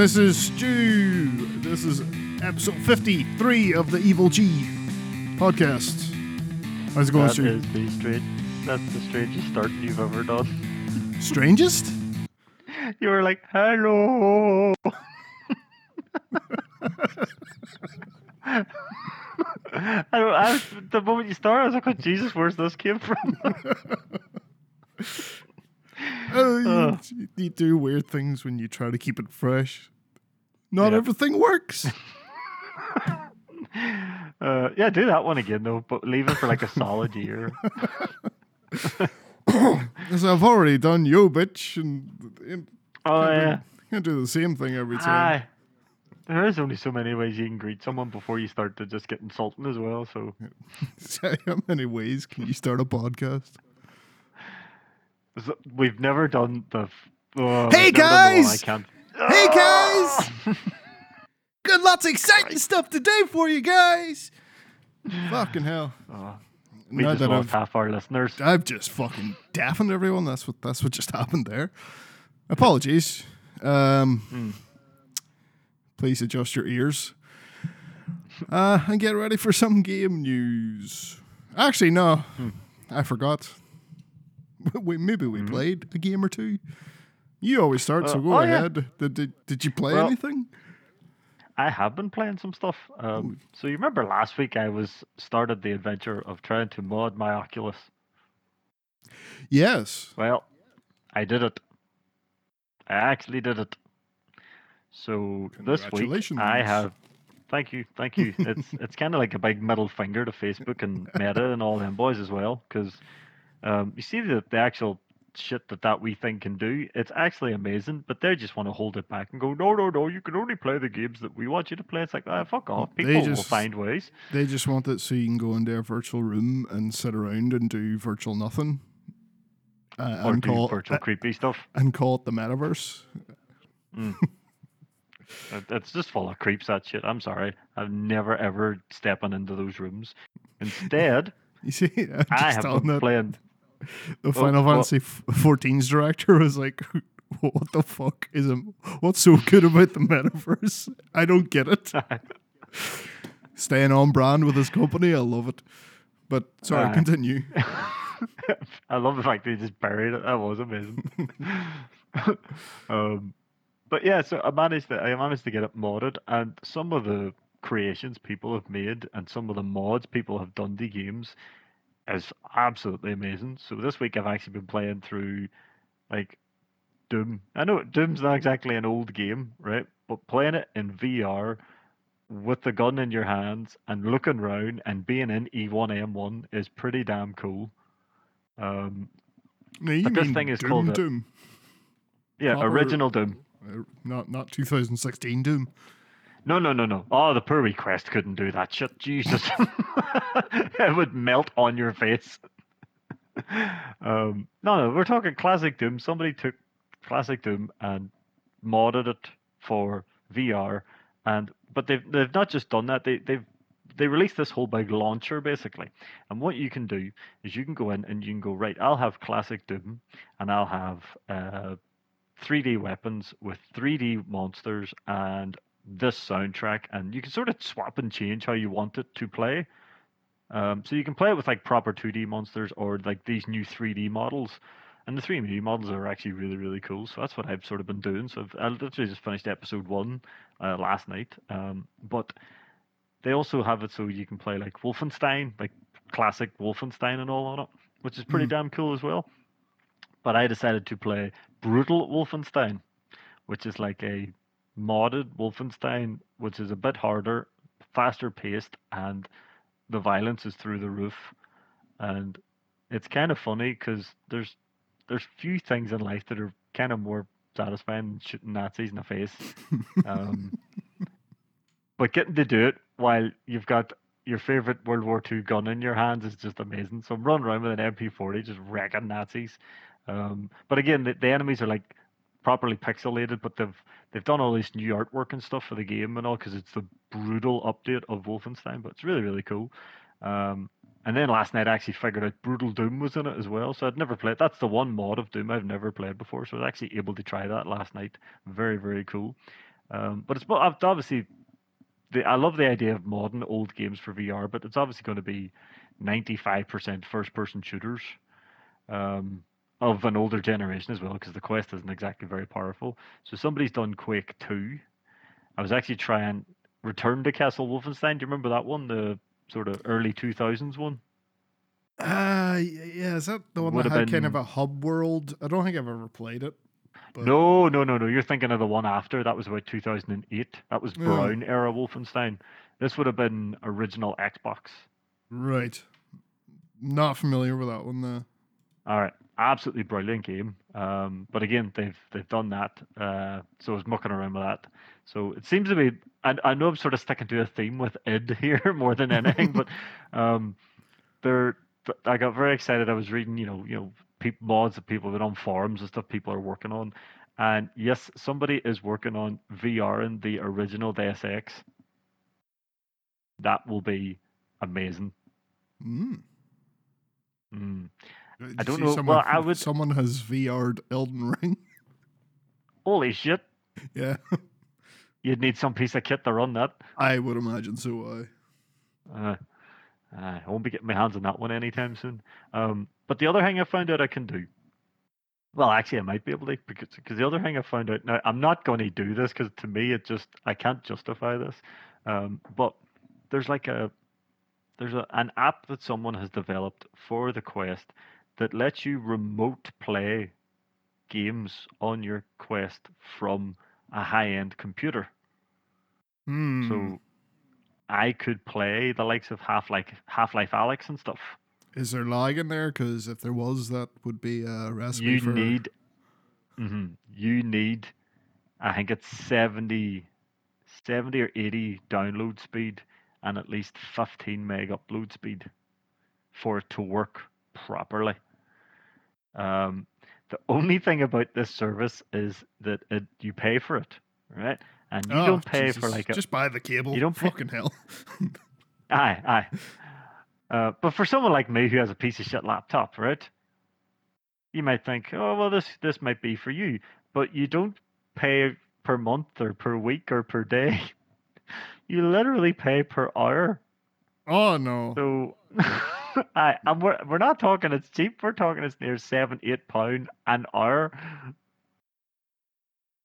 This is Stu. This is episode 53 of the Evil G podcast. How's it going, That Stu? is the strange. That's the strangest start you've ever done. Strangest? You were like, "Hello." I, I was, the moment you started, I was like, oh, "Jesus, where's this came from?" Oh, you, Ugh. you do weird things when you try to keep it fresh. Not Yep. everything works. uh, yeah, do that one again though, but leave it for like a solid year. As I've already done Yo Bitch, and and Oh can't, yeah. do, can't do the same thing every time. Aye. There is only so many ways you can greet someone before you start to just get insulting as well. So How many ways can you start a podcast? We've never done the. oh, Hey, we've never done the I guys! can't. Hey, guys! Ah! Got lots of exciting stuff today for you guys. Fucking hell. Oh, we Now just that lost I've, half our listeners. I've just fucking deafened everyone. That's what that's what just happened there. Apologies. Um, Hmm. Please adjust your ears. Uh, and get ready for some game news. Actually, no, Hmm. I forgot. we, maybe we played a game or two. You always start, so Uh, go oh, yeah. ahead. Did, did, did you play Well, anything? I have been playing some stuff. Um, so you remember last week I was started the adventure of trying to mod my Oculus. Yes. Well, I did it. I actually did it. So this week. I have. Thank you, thank you. It's it's kind of like a big middle finger to Facebook and Meta and all them boys as well, because um, you see the the actual shit that that wee thing can do. It's actually amazing, but they just want to hold it back and go, no, no, no. You can only play the games that we want you to play. It's like, ah, fuck off. People will find ways. They just want it so you can go into a virtual room and sit around and do virtual nothing. Uh, Or and, do call, virtual uh, creepy stuff. and call it the metaverse. It- It's just full of creeps. That shit. I'm sorry. I've never ever stepping into those rooms. Instead, You see, I'm I have been that playing. the Final well- Fantasy f- 14's director was like, "What the fuck is a, what's so good about the metaverse? I don't get it." Staying on brand with his company, I love it. But sorry, Aye. continue. I love the fact they just buried it. That was amazing. um, but yeah, so I managed to I managed to get it modded, and some of the creations people have made and some of the mods people have done to games is absolutely amazing. So this week I've actually been playing through like Doom. I know Doom's not exactly an old game, right? But playing it in VR with the gun in your hands and looking around and being in E E1M1 is pretty damn cool. Um, No, you But this thing is Doom, called a- Doom, yeah, Proper- original Doom. Uh, not not 2016 Doom. No, no, no, no. Oh, the poor request couldn't do that shit. Jesus. it would melt on your face. um, no, no, we're talking classic Doom. Somebody took classic Doom and modded it for VR, and but they've they've not just done that. They they've they released this whole big launcher basically, and what you can do is you can go in and you can go right. I'll have classic Doom, and I'll have uh, 3D weapons with 3D monsters and this soundtrack, and you can sort of swap and change how you want it to play. Um, so you can play it with like proper 2D monsters or like these new 3D models. And the 3D models are actually really, really cool. So that's what I've sort of been doing. So I've, I literally just finished episode one uh, last night. Um, but they also have it so you can play like Wolfenstein, like classic Wolfenstein and all on it, which is pretty Mm. damn cool as well. But I decided to play Brutal Wolfenstein, which is like a modded Wolfenstein, which is a bit harder, faster paced, and the violence is through the roof. And it's kind of funny because there's there's few things in life that are kind of more satisfying than shooting Nazis in the face. Um, but getting to do it while you've got your favorite World War II gun in your hands is just amazing. So I'm running around with an MP40 just wrecking Nazis. Um, but again, the, the enemies are like properly pixelated, but they've they've done all this new artwork and stuff for the game and all because it's the brutal update of Wolfenstein. But it's really really cool. Um, and then last night I actually figured out Brutal Doom was in it as well. So I'd never played. That's the one mod of Doom I've never played before. So I was actually able to try that last night. Very very cool. Um, but it's obviously, the, I love the idea of modern old games for VR, but it's obviously going to be 95% first person shooters um, of an older generation as well, because the Quest isn't exactly very powerful. So somebody's done Quake 2. I was actually trying Return to Castle Wolfenstein. Do you remember that one? The sort of early 2000s one? Uh, yeah, is that the one Would that had kind of a hub world? I don't think I've ever played it. But No, no, no, no. You're thinking of the one after. That was about 2008. That was Yeah. Brown era Wolfenstein. This would have been original Xbox. Right. Not familiar with that one though. All right, absolutely brilliant game. Um, but again, they've they've done that. Uh, so I was mucking around with that. So it seems to be. I, I know I'm sort of sticking to a theme with id here more than anything, but um, they're. I got very excited. I was reading, you know, you know, peop mods that people that on forums and stuff people are working on, and yes, somebody is working on VR in the original Deus Ex. That will be amazing. Mm. Mm. Did I don't know, Someone, well, I would- Someone has VR'd Elden Ring. Holy shit! yeah, You'd need some piece of kit to run that. I would imagine so. I. Uh, I won't be getting my hands on that one anytime soon. Um, but the other thing I found out I can do, well, actually, I might be able to because because the other thing I found out now, I'm not going to do this because to me it just I can't justify this. Um, but there's like a there's a, an app that someone has developed for the Quest that lets you remote play games on your Quest from a high-end computer. Hmm. So I could play the likes of Half Life, Half Life Alyx and stuff. is there lag in there? Because if there was, that would be a recipe You for. need, mhm, you need, I think it's 70, 70 or 80 download speed and at least 15 meg upload speed for it to work properly. Um, the only thing about this service is that it, you pay for it, right? And you Oh, don't pay for like a, just buy the cable. you don't pay- fucking hell. Aye, aye. Uh, but for someone like me who has a piece of shit laptop, right? You might think, oh well, this this might be for you, but you don't pay per month or per week or per day. You literally pay per hour. oh no. So, aye, and we're we're not talking it's cheap. We're talking it's near seven, eight pound an hour.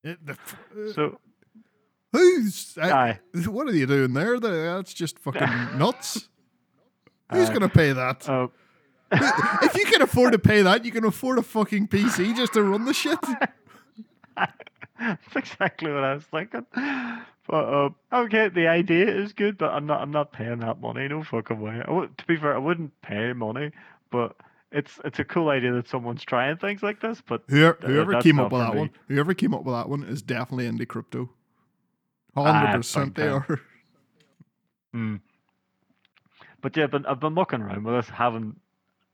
It- the uh, So, who's I- aye, what are you doing there? That's just fucking nuts. Who's Aye. gonna pay that? uh, if you can afford to pay that, you can afford a fucking PC just to run the shit. That's exactly what I was thinking. But uh, okay, the idea is good, but I'm not. I'm not paying that money. No fucking way. I to be fair, I wouldn't pay money, but it's it's a cool idea that someone's trying things like this. But Whoever, whoever came up with that me. one, whoever came up with that one is definitely into crypto. Ah, Hundred percent, they are. mm. but yeah, but I've been mucking around with this, having.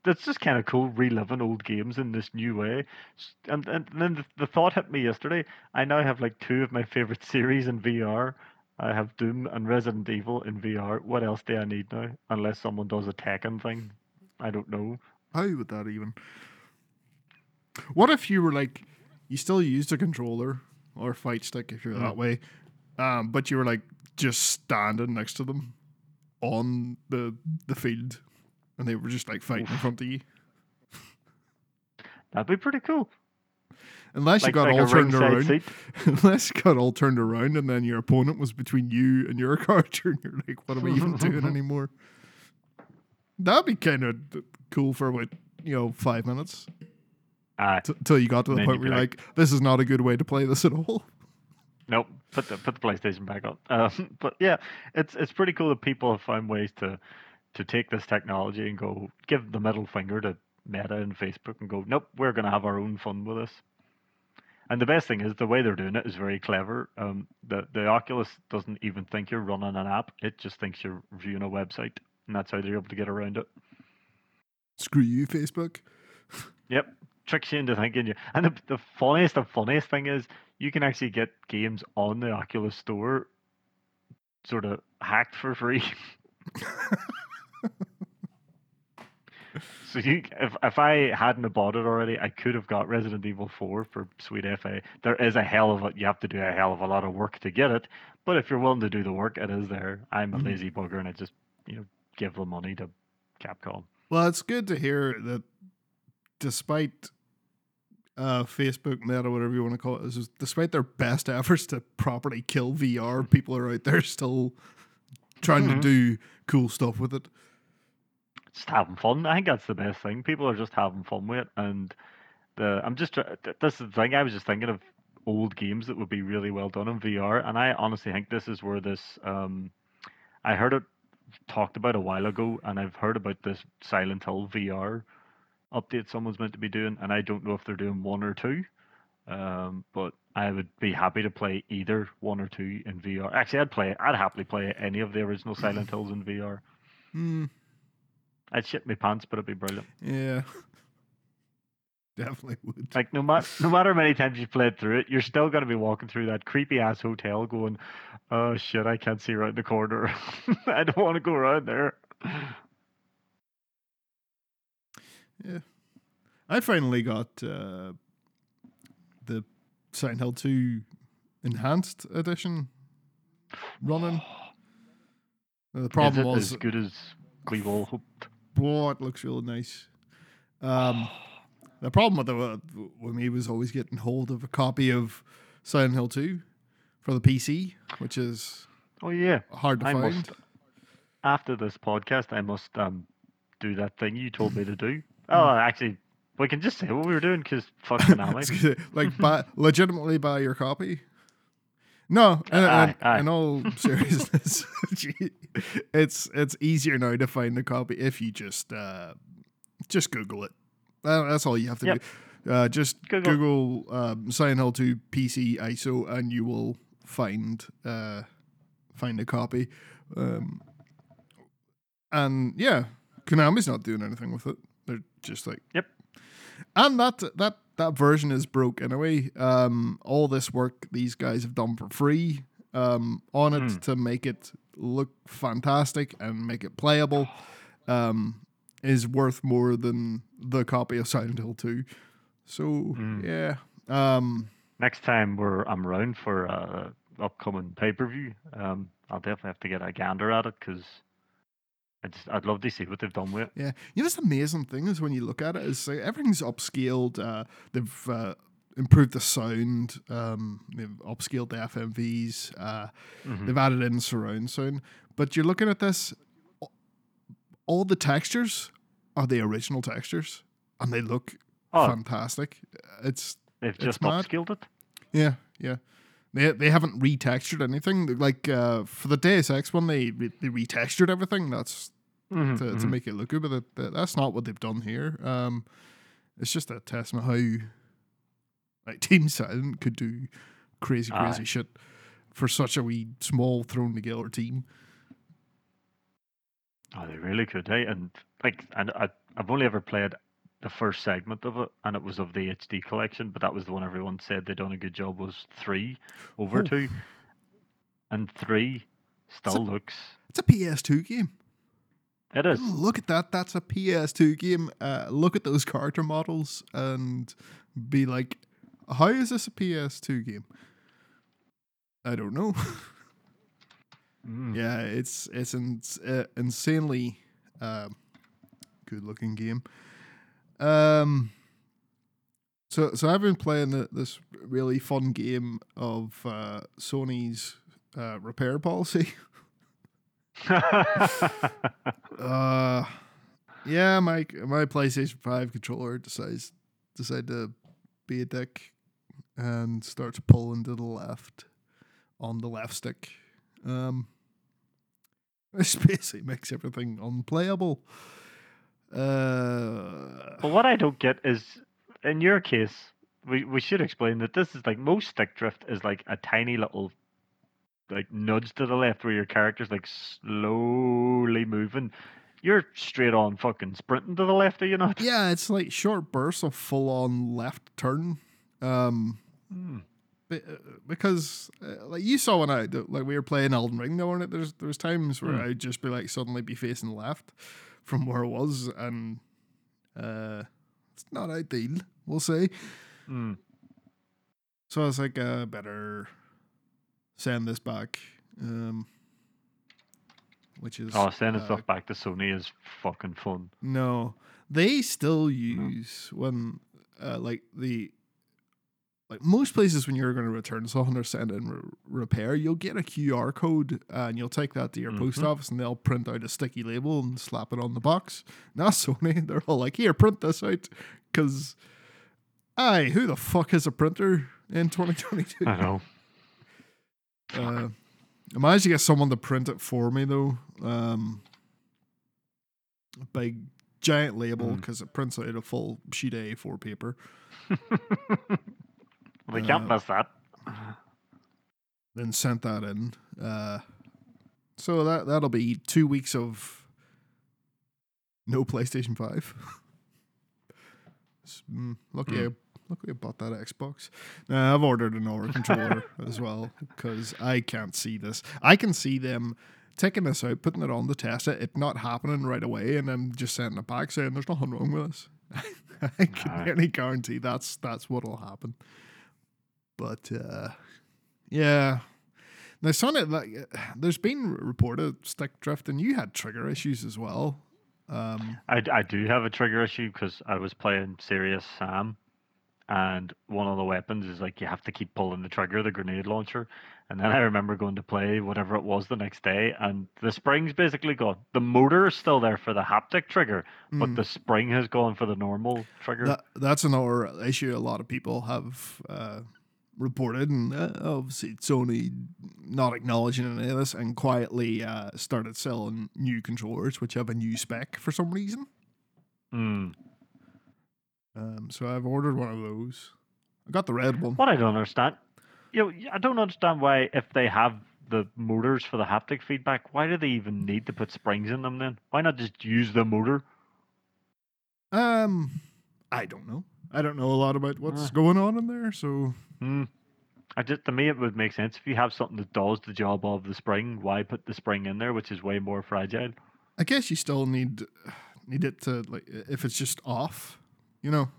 It's just kind of cool reliving old games in this new way. S- And and then the, the thought hit me yesterday. I now have like two of my favorite series in VR. I have Doom and Resident Evil in VR. What else do I need now? Unless someone does a Tekken thing. I don't know. How would that even? What if you were like, you still used a controller or fight stick if you're that Mm. way, um, but you were like just standing next to them on the the field, and they were just like fighting in front of you. That'd be pretty cool. Unless you got like all turned around, seat. unless you got all turned around, and then your opponent was between you and your character, and you're like, "What am I even doing anymore?" That'd be kind of cool for about you know five minutes t- till you got to the point where you're like, "This is not a good way to play this at all." Nope. Put the put the PlayStation back on. Um, but yeah, it's it's pretty cool that people have found ways to to take this technology and go give the middle finger to Meta and Facebook and go, nope, we're going to have our own fun with this. And the best thing is the way they're doing it is very clever. Um, the the Oculus doesn't even think you're running an app; it just thinks you're viewing a website, and that's how they're able to get around it. Screw you, Facebook. Yep, tricks you into thinking you. And the, the funniest, the funniest thing is you can actually get games on the Oculus Store, sort of hacked for free. So you, if if I hadn't bought it already, I could have got Resident Evil 4 for Sweet FA. There is a hell of a you have to do a hell of a lot of work to get it, but if you're willing to do the work, it is there. I'm a Mhm. lazy bugger and I just you know give the money to Capcom. Well, it's good to hear that despite uh, Facebook Meta, whatever you want to call it, is despite their best efforts to properly kill VR, people are out there still trying Mhm. to do cool stuff with it. Just having fun. I think that's the best thing. People are just having fun with it, and the I'm just try- this is the thing. I was just thinking of old games that would be really well done in VR, and I honestly think this is where this. Um, I heard it talked about a while ago, and I've heard about this Silent Hill VR update someone's meant to be doing, and I don't know if they're doing one or two. Um, but I would be happy to play either one or two in VR. Actually, I'd play. I'd happily play any of the original Silent Hills in VR. Hmm. I'd shit my pants, but it'd be brilliant. yeah. Definitely would. Like no matter no matter how many times you've played through it, you're still gonna be walking through that creepy ass hotel, going, "Oh shit, I can't see around the corner. I don't want to go around there." Yeah. I finally got uh, the Silent Hill 2 Enhanced Edition running. The problem was, as good as we all hoped? Boy, it looks really nice. Um, the problem with, the, uh, with me was always getting hold of a copy of Silent Hill 2 for the PC, which is Oh yeah, hard to I find. must. After this podcast, I must um do that thing you told me to do. Oh, actually, we can just say what we were doing because fuck Konami. Like buy, legitimately buy your copy. No, in, in- Aye, aye. in all seriousness, it's it's easier now to find a copy if you just uh, just Google it. Uh, that's all you have to Yep. do. Uh, just Google. Google, um, Silent Hill 2 PC ISO, and you will find uh, find a copy. Um, and yeah, Konami's not doing anything with it. They're just like Yep. and that that that version is broke anyway. Um, all this work these guys have done for free um, on it Hmm. to make it look fantastic and make it playable um, is worth more than the copy of Silent Hill Two. So Hmm. yeah, um, Next time we're I'm around for uh upcoming pay per view, um, I'll definitely have to get a gander at it because I just I'd love to see what they've done with it. Yeah, you know, this amazing thing is when you look at it, is like everything's upscaled. Uh, they've uh, improved the sound. Um, they've upscaled the FMVs. Uh, Mhm. They've added in surround sound. But you're looking at this, all the textures are the original textures, and they look Oh, fantastic. It's they've it's just mad. upskilled it. yeah, yeah. They, they haven't retextured anything. Like uh, for the Deus Ex one, they they retextured everything. That's Mhm, to, to mhm. make it look good, but that, that- that's not what they've done here. Um, it's just a testament how like Team Silent could do crazy, crazy Aye. shit for such a wee small thrown together team. Oh, they really could, hey. And like, and I I've only ever played the first segment of it, and it was of the HD collection, but that was the one everyone said they'd done a good job. Was three over Oh. two, and three still So- looks. It's a PS2 game. It is. Look at that. That's a PS2 game. Uh, look at those character models and be like, how is this a PS2 game? I don't know. Mm. yeah, it's it's ins- uh, insanely um, good looking game. Um, so so I've been playing th- this really fun game of uh, Sony's uh, repair policy. Uh, yeah, my my PlayStation Five controller decides decide to be a dick and start to into the left on the left stick. Um, this basically makes everything unplayable. Uh, But what I don't get is, in your case, we, we should explain that this is like most stick drift is like a tiny little like nudge to the left where your character's like slowly moving. You're straight on fucking sprinting to the left, are you not? yeah, it's like short bursts of full on left turn. Um, uh, because uh, like you saw when I like we were playing Elden Ring though, and there's there's times where Hmm. I'd just be like suddenly be facing left from where I was, and Uh, it's not ideal, we'll say. Mm. So I was like, uh, better send this back. Um, which is Oh, sending uh, stuff back to Sony is fucking fun. No, they still use when uh, like the like most places when you're going to return something or send in re- repair, you'll get a QR code uh, and you'll take that to your post Mhm. office and they'll print out a sticky label and slap it on the box. Not Sony, they're all like, "Here, print this out," because, aye, who the fuck has a printer in 2022? I know. Uh, I managed to get someone to print it for me though. Um, a big giant label Mm. because it prints out a full sheet of A4 paper. They can't miss that. Then sent that in. Uh, so that that'll be two weeks of no PlayStation Five. Mm, lucky, Hmm. I, lucky I bought that Xbox. Now I've ordered an another controller as well because I can't see this. I can see them taking this out, putting it on the test it, it not happening right away, and then just sending it back saying there's nothing wrong with this. I can Aye. nearly guarantee that's that's what'll happen. But uh, yeah. Now, Sonic, like, uh, there's been reported stick drift, and you had trigger issues as well. Um, I, I do have a trigger issue because I was playing Serious Sam, and one of the weapons is like you have to keep pulling the trigger, the grenade launcher. And then I remember going to play whatever it was the next day, and the spring's basically gone. The motor is still there for the haptic trigger, but mm, the spring has gone for the normal trigger. that, that's another issue a lot of people have uh, reported, and uh, obviously Sony not acknowledging any of this and quietly uh, started selling new controllers, which have a new spec for some reason. Mm. Um, so I've ordered one of those. I got the red one. What I don't understand, you know, I don't understand why if they have the motors for the haptic feedback, why do they even need to put springs in them then? Why not just use the motor? Um, I don't know. I don't know a lot about what's Uh. going on in there, so Hmm. I just to me it would make sense if you have something that does the job of the spring. Why put the spring in there, which is way more fragile? I guess you still need need it to like if it's just off, you know,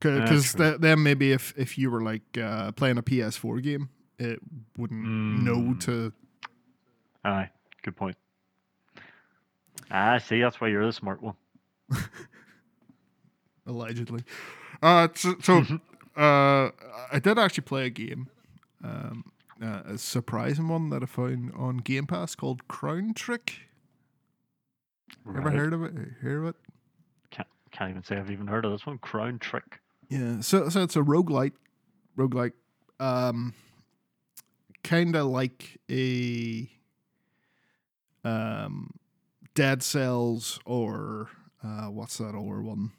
because true. then maybe if if you were like uh, playing a PS4 game, it wouldn't know Mm. to. Aye, good point. Ah, see, that's why you're the smart one. allegedly. Uh, so, so uh, I did actually play a game, um, uh, a surprising one that I found on Game Pass called Crown Trick. Ever heard of it? Hear of it? Can't, can't even say I've even heard of this one. Crown Trick. Yeah, so so it's a roguelite roguelike um kind of like a um Dead Cells or uh what's that other one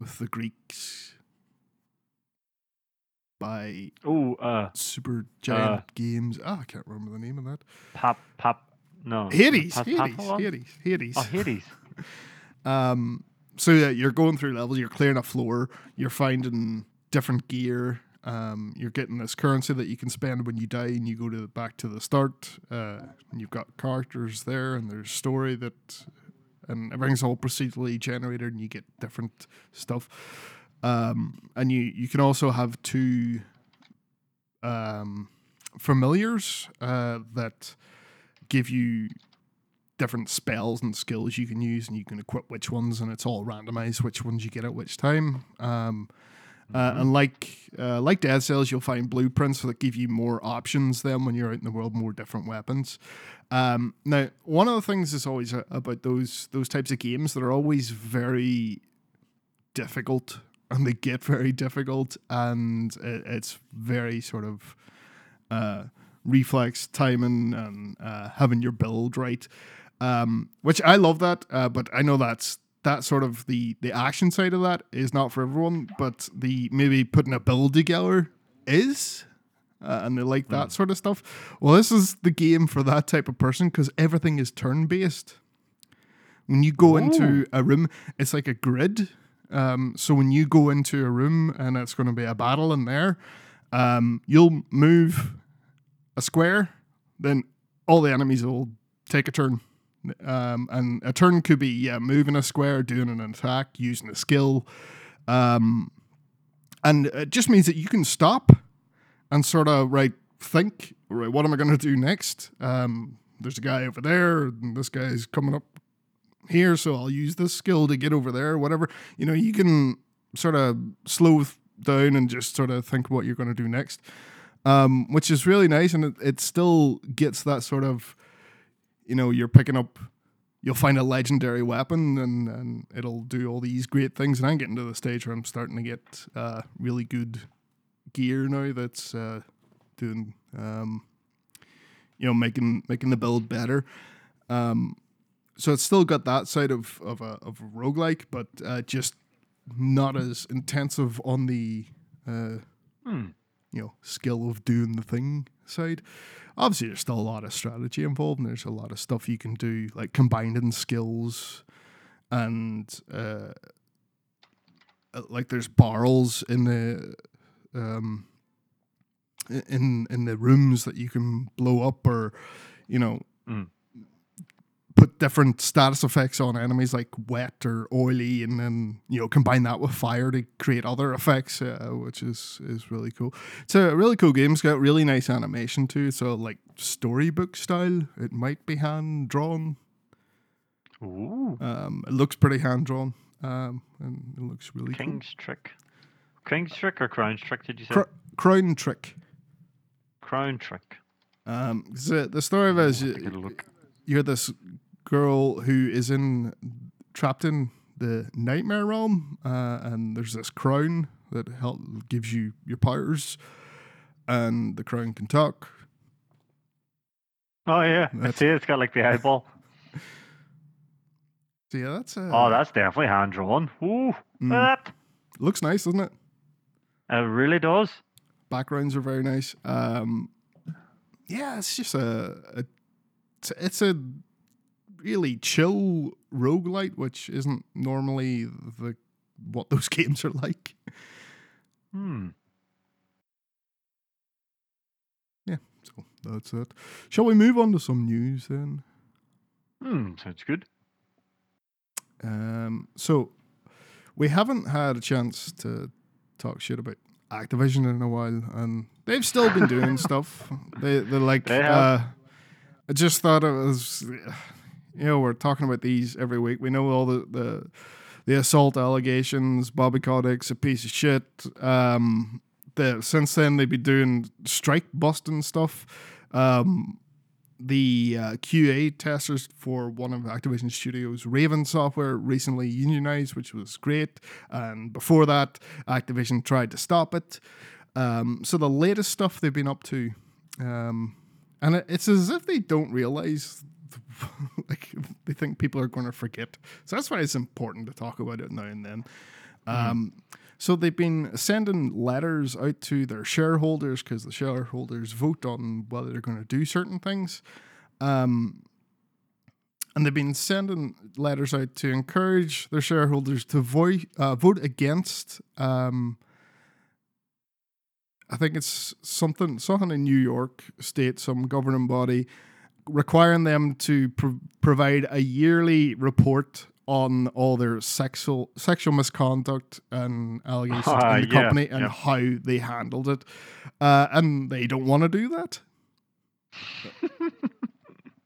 with the Greeks by Oh, uh, Super Giant Games. Ah, I can't remember the name of that. Pap, Pap, no. Hades, Pap- Hades? Hades, Hades. Oh, Hades. Um, so yeah, you're going through levels, you're clearing a floor, you're finding different gear. Um, you're getting this currency that you can spend when you die, and you go to back to the start. Uh, and you've got characters there, and there's story that, and everything's all procedurally generated, and you get different stuff. Um, and you you can also have two um, familiars uh, that give you different spells and skills you can use, and you can equip which ones, and it's all randomized which ones you get at which time. Um, uh, and like uh, like Dead Cells, you'll find blueprints that give you more options. Then when you're out in the world, more different weapons. Um, now, one of the things is always uh, about those those types of games that are always very difficult, and they get very difficult, and it, it's very sort of uh, reflex timing and uh, having your build right. Um, which I love that, but I know that's that sort of the the action side of that is not for everyone, but the maybe putting a build together is. Uh, and they like that sort of stuff. Well, this is the game for that type of person because everything is turn based. When you go into a room, it's like a grid. Um, so when you go into a room and it's going to be a battle in there, um, you'll move a square, then all the enemies will take a turn. Um, and a turn could be yeah, moving a square, doing an attack, using a skill. Um, and it just means that you can stop and sort of right think right what am i going to do next? Um, there's a guy over there and this guy's coming up here so i'll use this skill to get over there whatever. You know you can sort of slow down and just sort of think what you're going to do next. Um, which is really nice and it, it still gets that sort of you know you're picking up you'll find a legendary weapon and, and it'll do all these great things. And I'm getting to the stage where I'm starting to get uh, really good gear now that's uh, doing, um, you know, making making the build better. Um, so it's still got that side of of a of a roguelike, but uh, just not as intensive on the uh, Hmm. you know skill of doing the thing side. Obviously, there's still a lot of strategy involved, and there's a lot of stuff you can do, like combining skills, and uh, uh, like there's barrels in the um in in the rooms that you can blow up, or you know. Mm. Different status effects on enemies like wet or oily, and then you know combine that with fire to create other effects, uh, which is is really cool. It's a really cool game. It's got really nice animation too. So like storybook style. It might be hand drawn. Ooh. Um, it looks pretty hand drawn. Um, and it looks really King's trick. King's trick or crown's trick? Did you say cool. Cr- crown trick. crown trick? Um, 'cause the, story of it is you, you're this girl who is in trapped in the nightmare realm, uh, and there's this crown that help gives you your powers, and the crown can talk. Oh yeah, I see. It's got like the eyeball. So yeah, that's uh, Oh, that's definitely hand drawn. Ooh, mm, that. looks nice, doesn't it? It really does. backgrounds are very nice. Um, yeah, it's just a, a it's a really chill roguelite, which isn't normally the what those games are like. Hmm. Yeah, so that's it. Shall we move on to some news then? Hmm. Sounds good. Um, so we haven't had a chance to talk shit about Activision in a while, and they've still been doing stuff. They they're like, They uh, I just thought it was, you know, we're talking about these every week. We know all the the, the assault allegations. Bobby Kotick's a piece of shit. Um, the since then they've been doing strike busting stuff. Um, the uh, QA testers for one of Activision Studios' Raven software recently unionized, which was great. And before that, Activision tried to stop it. Um, so the latest stuff they've been up to, um, and it, it's as if they don't realize, like they think people are going to forget. So that's why it's important to talk about it now and then. Um, so they've been sending letters out to their shareholders because the shareholders vote on whether they're going to do certain things. Um, and they've been sending letters out to encourage their shareholders to voice, uh, vote against. Um, I think it's something something in New York State, some governing body, requiring them to pro- provide a yearly report on all their sexual sexual misconduct and allegations Ah, in the yeah, company and yeah. how they handled it, uh, and they don't want to do that.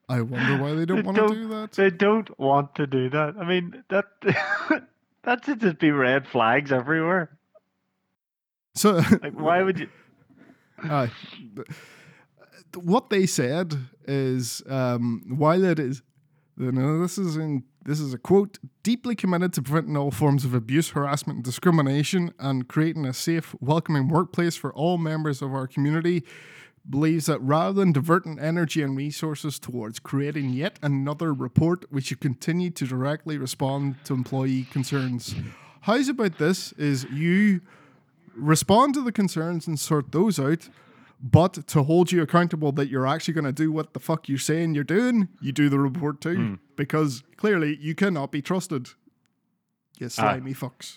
I wonder why they don't want to don't- that. They don't want to do that. I mean, that that should just be red flags everywhere. So, Like, why would you? Aye. What they said is um, while it is you know, this is in this is a quote deeply committed to preventing all forms of abuse harassment and discrimination and creating a safe welcoming workplace for all members of our community believes that rather than diverting energy and resources towards creating yet another report we should continue to directly respond to employee concerns how's about this is you respond to the concerns and sort those out. But to hold you accountable that you're actually going to do what the fuck you're saying you're doing, you do the report too. Because clearly you cannot be trusted. You slimy fucks.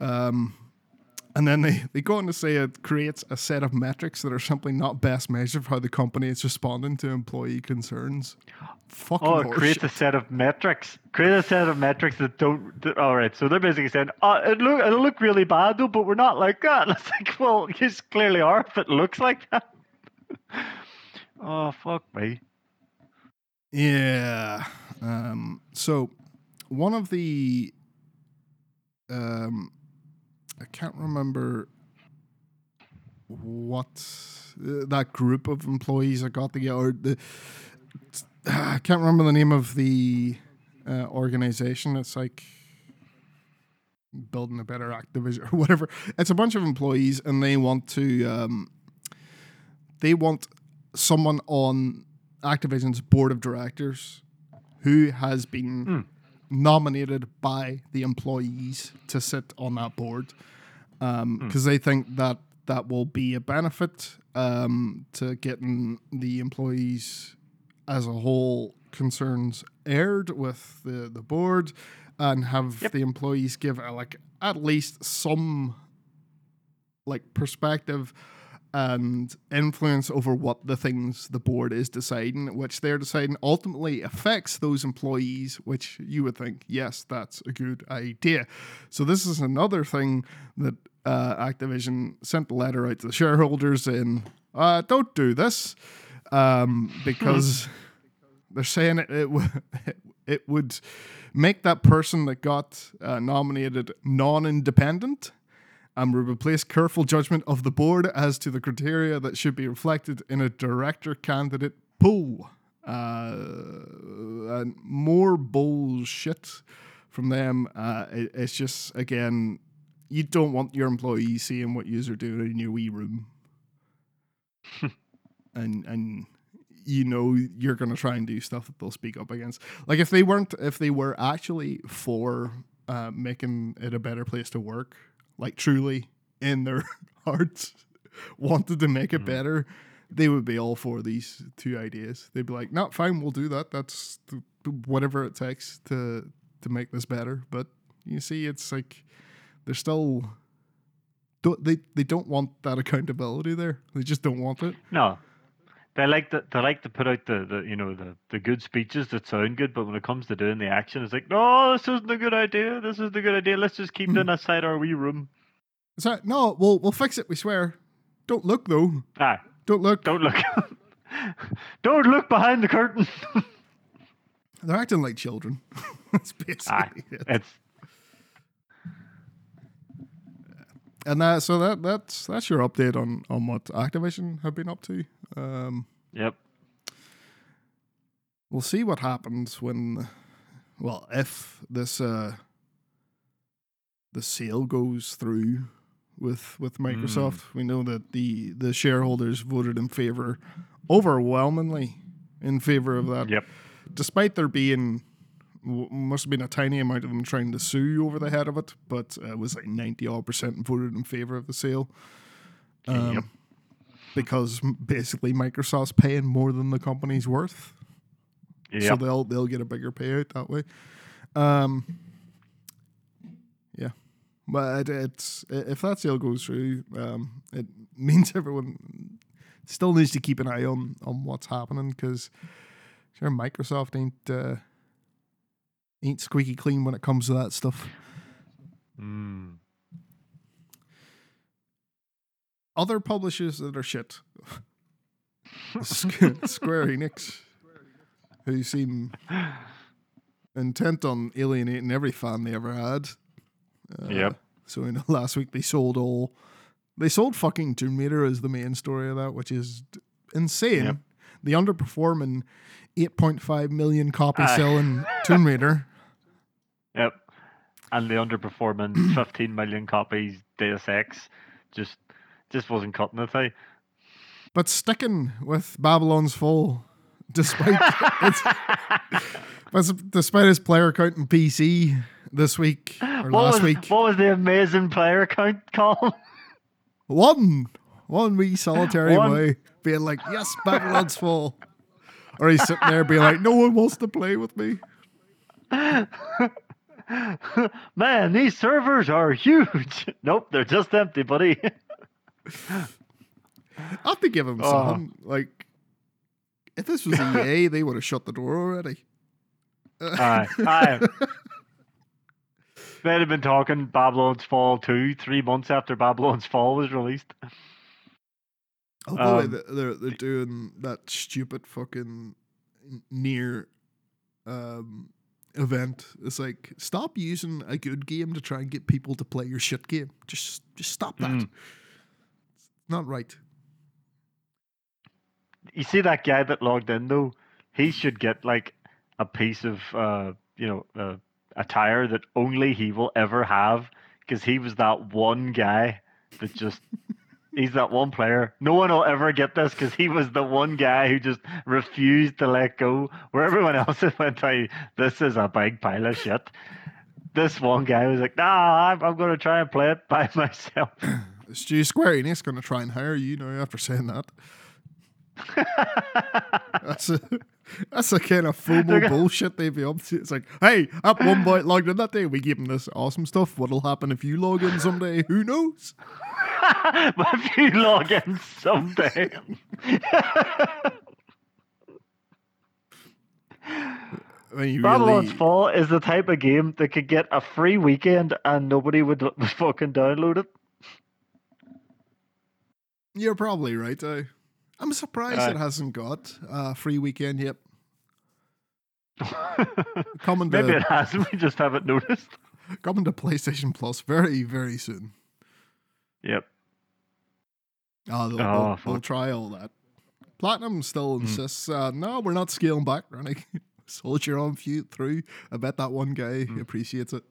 Um, And then they, they go on to say it creates a set of metrics that are simply not best measure of how the company is responding to employee concerns. Fucking Oh, it creates a set of metrics. Create a set of metrics that don't. That, all right, so they're basically saying, "Oh, it look it'll look really bad though, but we're not like that." And it's like, well, you clearly are if it looks like that. oh fuck me. Yeah. Um, so one of the um, I can't remember what uh, that group of employees I got together. Or the, I can't remember the name of the uh, organization. It's like building a better Activision or whatever. It's a bunch of employees, and they want to. Um, they want someone on Activision's board of directors who has been nominated by the employees to sit on that board because they think that that will be a benefit um, to getting the employees as a whole concerns aired with the, the board and have the employees give uh, like at least some like perspective and influence over what the things the board is deciding, which they're deciding ultimately affects those employees, which you would think, yes, that's a good idea. So this is another thing that uh, Activision sent a letter out to the shareholders in, uh, don't do this, um, because they're saying it, it, w- it would make that person that got uh, nominated non-independent and would replace careful judgment of the board as to the criteria that should be reflected in a director candidate pool. Uh, and more bullshit from them. Uh, it- it's just again, you don't want your employees seeing what you're doing in your wee room, and and you know you're gonna try and do stuff that they'll speak up against. Like if they weren't, if they were actually for uh, making it a better place to work, like truly in their hearts wanted to make it mm-hmm. better, they would be all for these two ideas. They'd be like, "No, fine, we'll do that. That's th- th- whatever it takes to to make this better." But you see, it's like they're still don't, they they don't want that accountability there. They just don't want it. No. They like to they like to put out the, the you know the, the good speeches that sound good, but when it comes to doing the action, it's like, no, this isn't a good idea. This isn't a good idea. Let's just keep doing outside our wee room. It's like, no, we'll we'll fix it. We swear. Don't look though. Ah, Don't look. don't look. don't look behind the curtain. They're acting like children. That's ah, basically it. it's And that, so that that's that's your update on on what Activision have been up to. Um, yep. we'll see what happens when, well, if this uh, the sale goes through with with Microsoft. We know that the the shareholders voted in favor, overwhelmingly in favor of that. Yep. despite there being must have been a tiny amount of them trying to sue over the head of it, but uh, it was like ninety odd percent voted in favor of the sale. Um, Yep. Because basically Microsoft's paying more than the company's worth, so they'll they'll get a bigger payout that way. Um, yeah, but it, it's if that sale goes through, um, it means everyone still needs to keep an eye on on what's happening because sure Microsoft ain't uh, ain't squeaky clean when it comes to that stuff. Mm. Other publishers that are shit, Square Enix, who seem intent on alienating every fan they ever had. Uh, Yep. So in the last week they sold all, they sold fucking Tomb Raider as the main story of that, which is insane. Yep. The underperforming 8.5 million copy Aye. selling Tomb Raider. Yep. And the underperforming 15 million copies Deus Ex just just wasn't cutting it. Hey. But sticking with Babylon's Fall, despite its, but despite his player count in PC this week or What last was, week, what was the amazing player count call? one, one wee solitary One. way, being like, "Yes, Babylon's Fall," or he's sitting there being like, "No one wants to play with me." Man, these servers are huge. Nope, they're just empty, buddy. I have to give him Oh. something. Like, if this was EA, they would have shut the door already. Aye, aye. They'd have been talking Babylon's Fall 2 three months after Babylon's Fall was released. Although Um, they- they're they're doing that stupid fucking NieR um, event. It's like stop using a good game to try and get people to play your shit game. Just just stop that. Mm. Not right. You see that guy that logged in though? He should get like a piece of uh, you know, uh, attire that only he will ever have because he was that one guy that just he's that one player. No one will ever get this because he was the one guy who just refused to let go. Where everyone else went, "Hey, this is a big pile of shit." This one guy was like, "Nah, I'm, I'm going to try and play it by myself." Stu Square Enix going to try and hire you now after saying that. That's a that's the kind of FOMO gonna- bullshit they'd be up to. It's like, hey, up one boy logged in that day, we give him this awesome stuff. What'll happen if you log in someday? Who knows? but if you log in someday. I mean, you Babylon's really, Fall is the type of game that could get a free weekend and nobody would fucking download it. You're probably right. I, I'm surprised Aye. it hasn't got a free weekend yet. Coming to Maybe it hasn't, we just haven't noticed. coming to PlayStation Plus very very soon. Yep. Oh, they'll, Oh, they'll, they'll. Hmm. try all that. Platinum still insists, uh, no, we're not scaling back, Ronnie. Soldier on few through. I bet that one guy Hmm. appreciates it.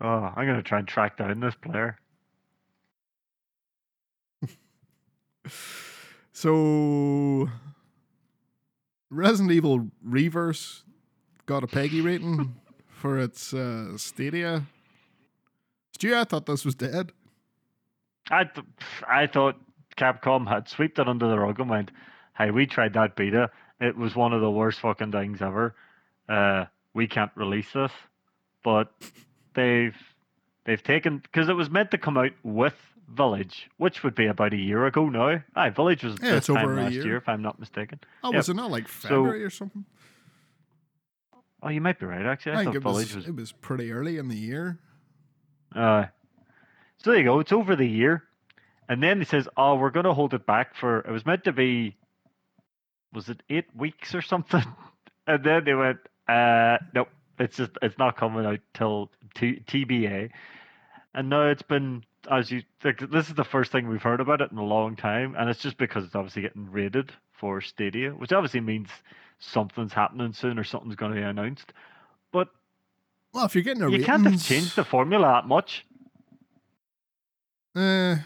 Oh, I'm going to try and track down this player. So, Resident Evil Re:Verse got a PEGI rating for its uh, Stadia. Stu, I thought this was dead. I, th- I thought Capcom had swept it under the rug and went, hey, we tried that beta. It was one of the worst fucking things ever. Uh, we can't release this. But they've they've taken because it was meant to come out with Village, which would be about a year ago now. Aye, Village was Yeah, this time last year. year, if I'm not mistaken. Oh, Yep. was it not like February or something? Oh, you might be right. Actually, I, I think thought it Village was, was. it was pretty early in the year. Uh, so there you go. It's over the year, and then it says, "Oh, we're going to hold it back for." It was meant to be. Was it eight weeks or something? And then they went, "Uh, nope. It's just it's not coming out till t- TBA." And now it's been as you like. This is the first thing we've heard about it in a long time, and it's just because it's obviously getting rated for Stadia, which obviously means something's happening soon or something's going to be announced. But Well, if you're getting a you can't have changed the formula that much. Uh,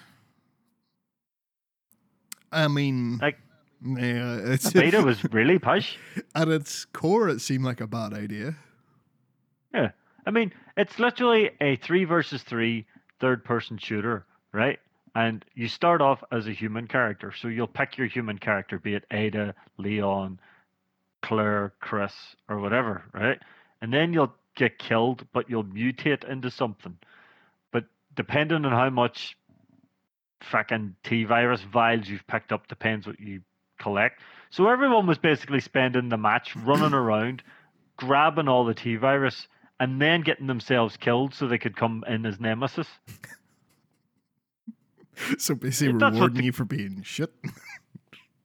I mean, Like, yeah, it's beta was really push. at its core, it seemed like a bad idea. Yeah. I mean, it's literally a three versus three third person shooter, right? And you start off as a human character. So you'll pick your human character, be it Ada, Leon, Claire, Chris, or whatever, right? And then you'll get killed, but you'll mutate into something. But depending on how much fucking T virus vials you've picked up, depends what you collect. So everyone was basically spending the match running around, grabbing all the T virus, and then getting themselves killed so they could come in as nemesis. So basically, that's rewarding the- you for being shit.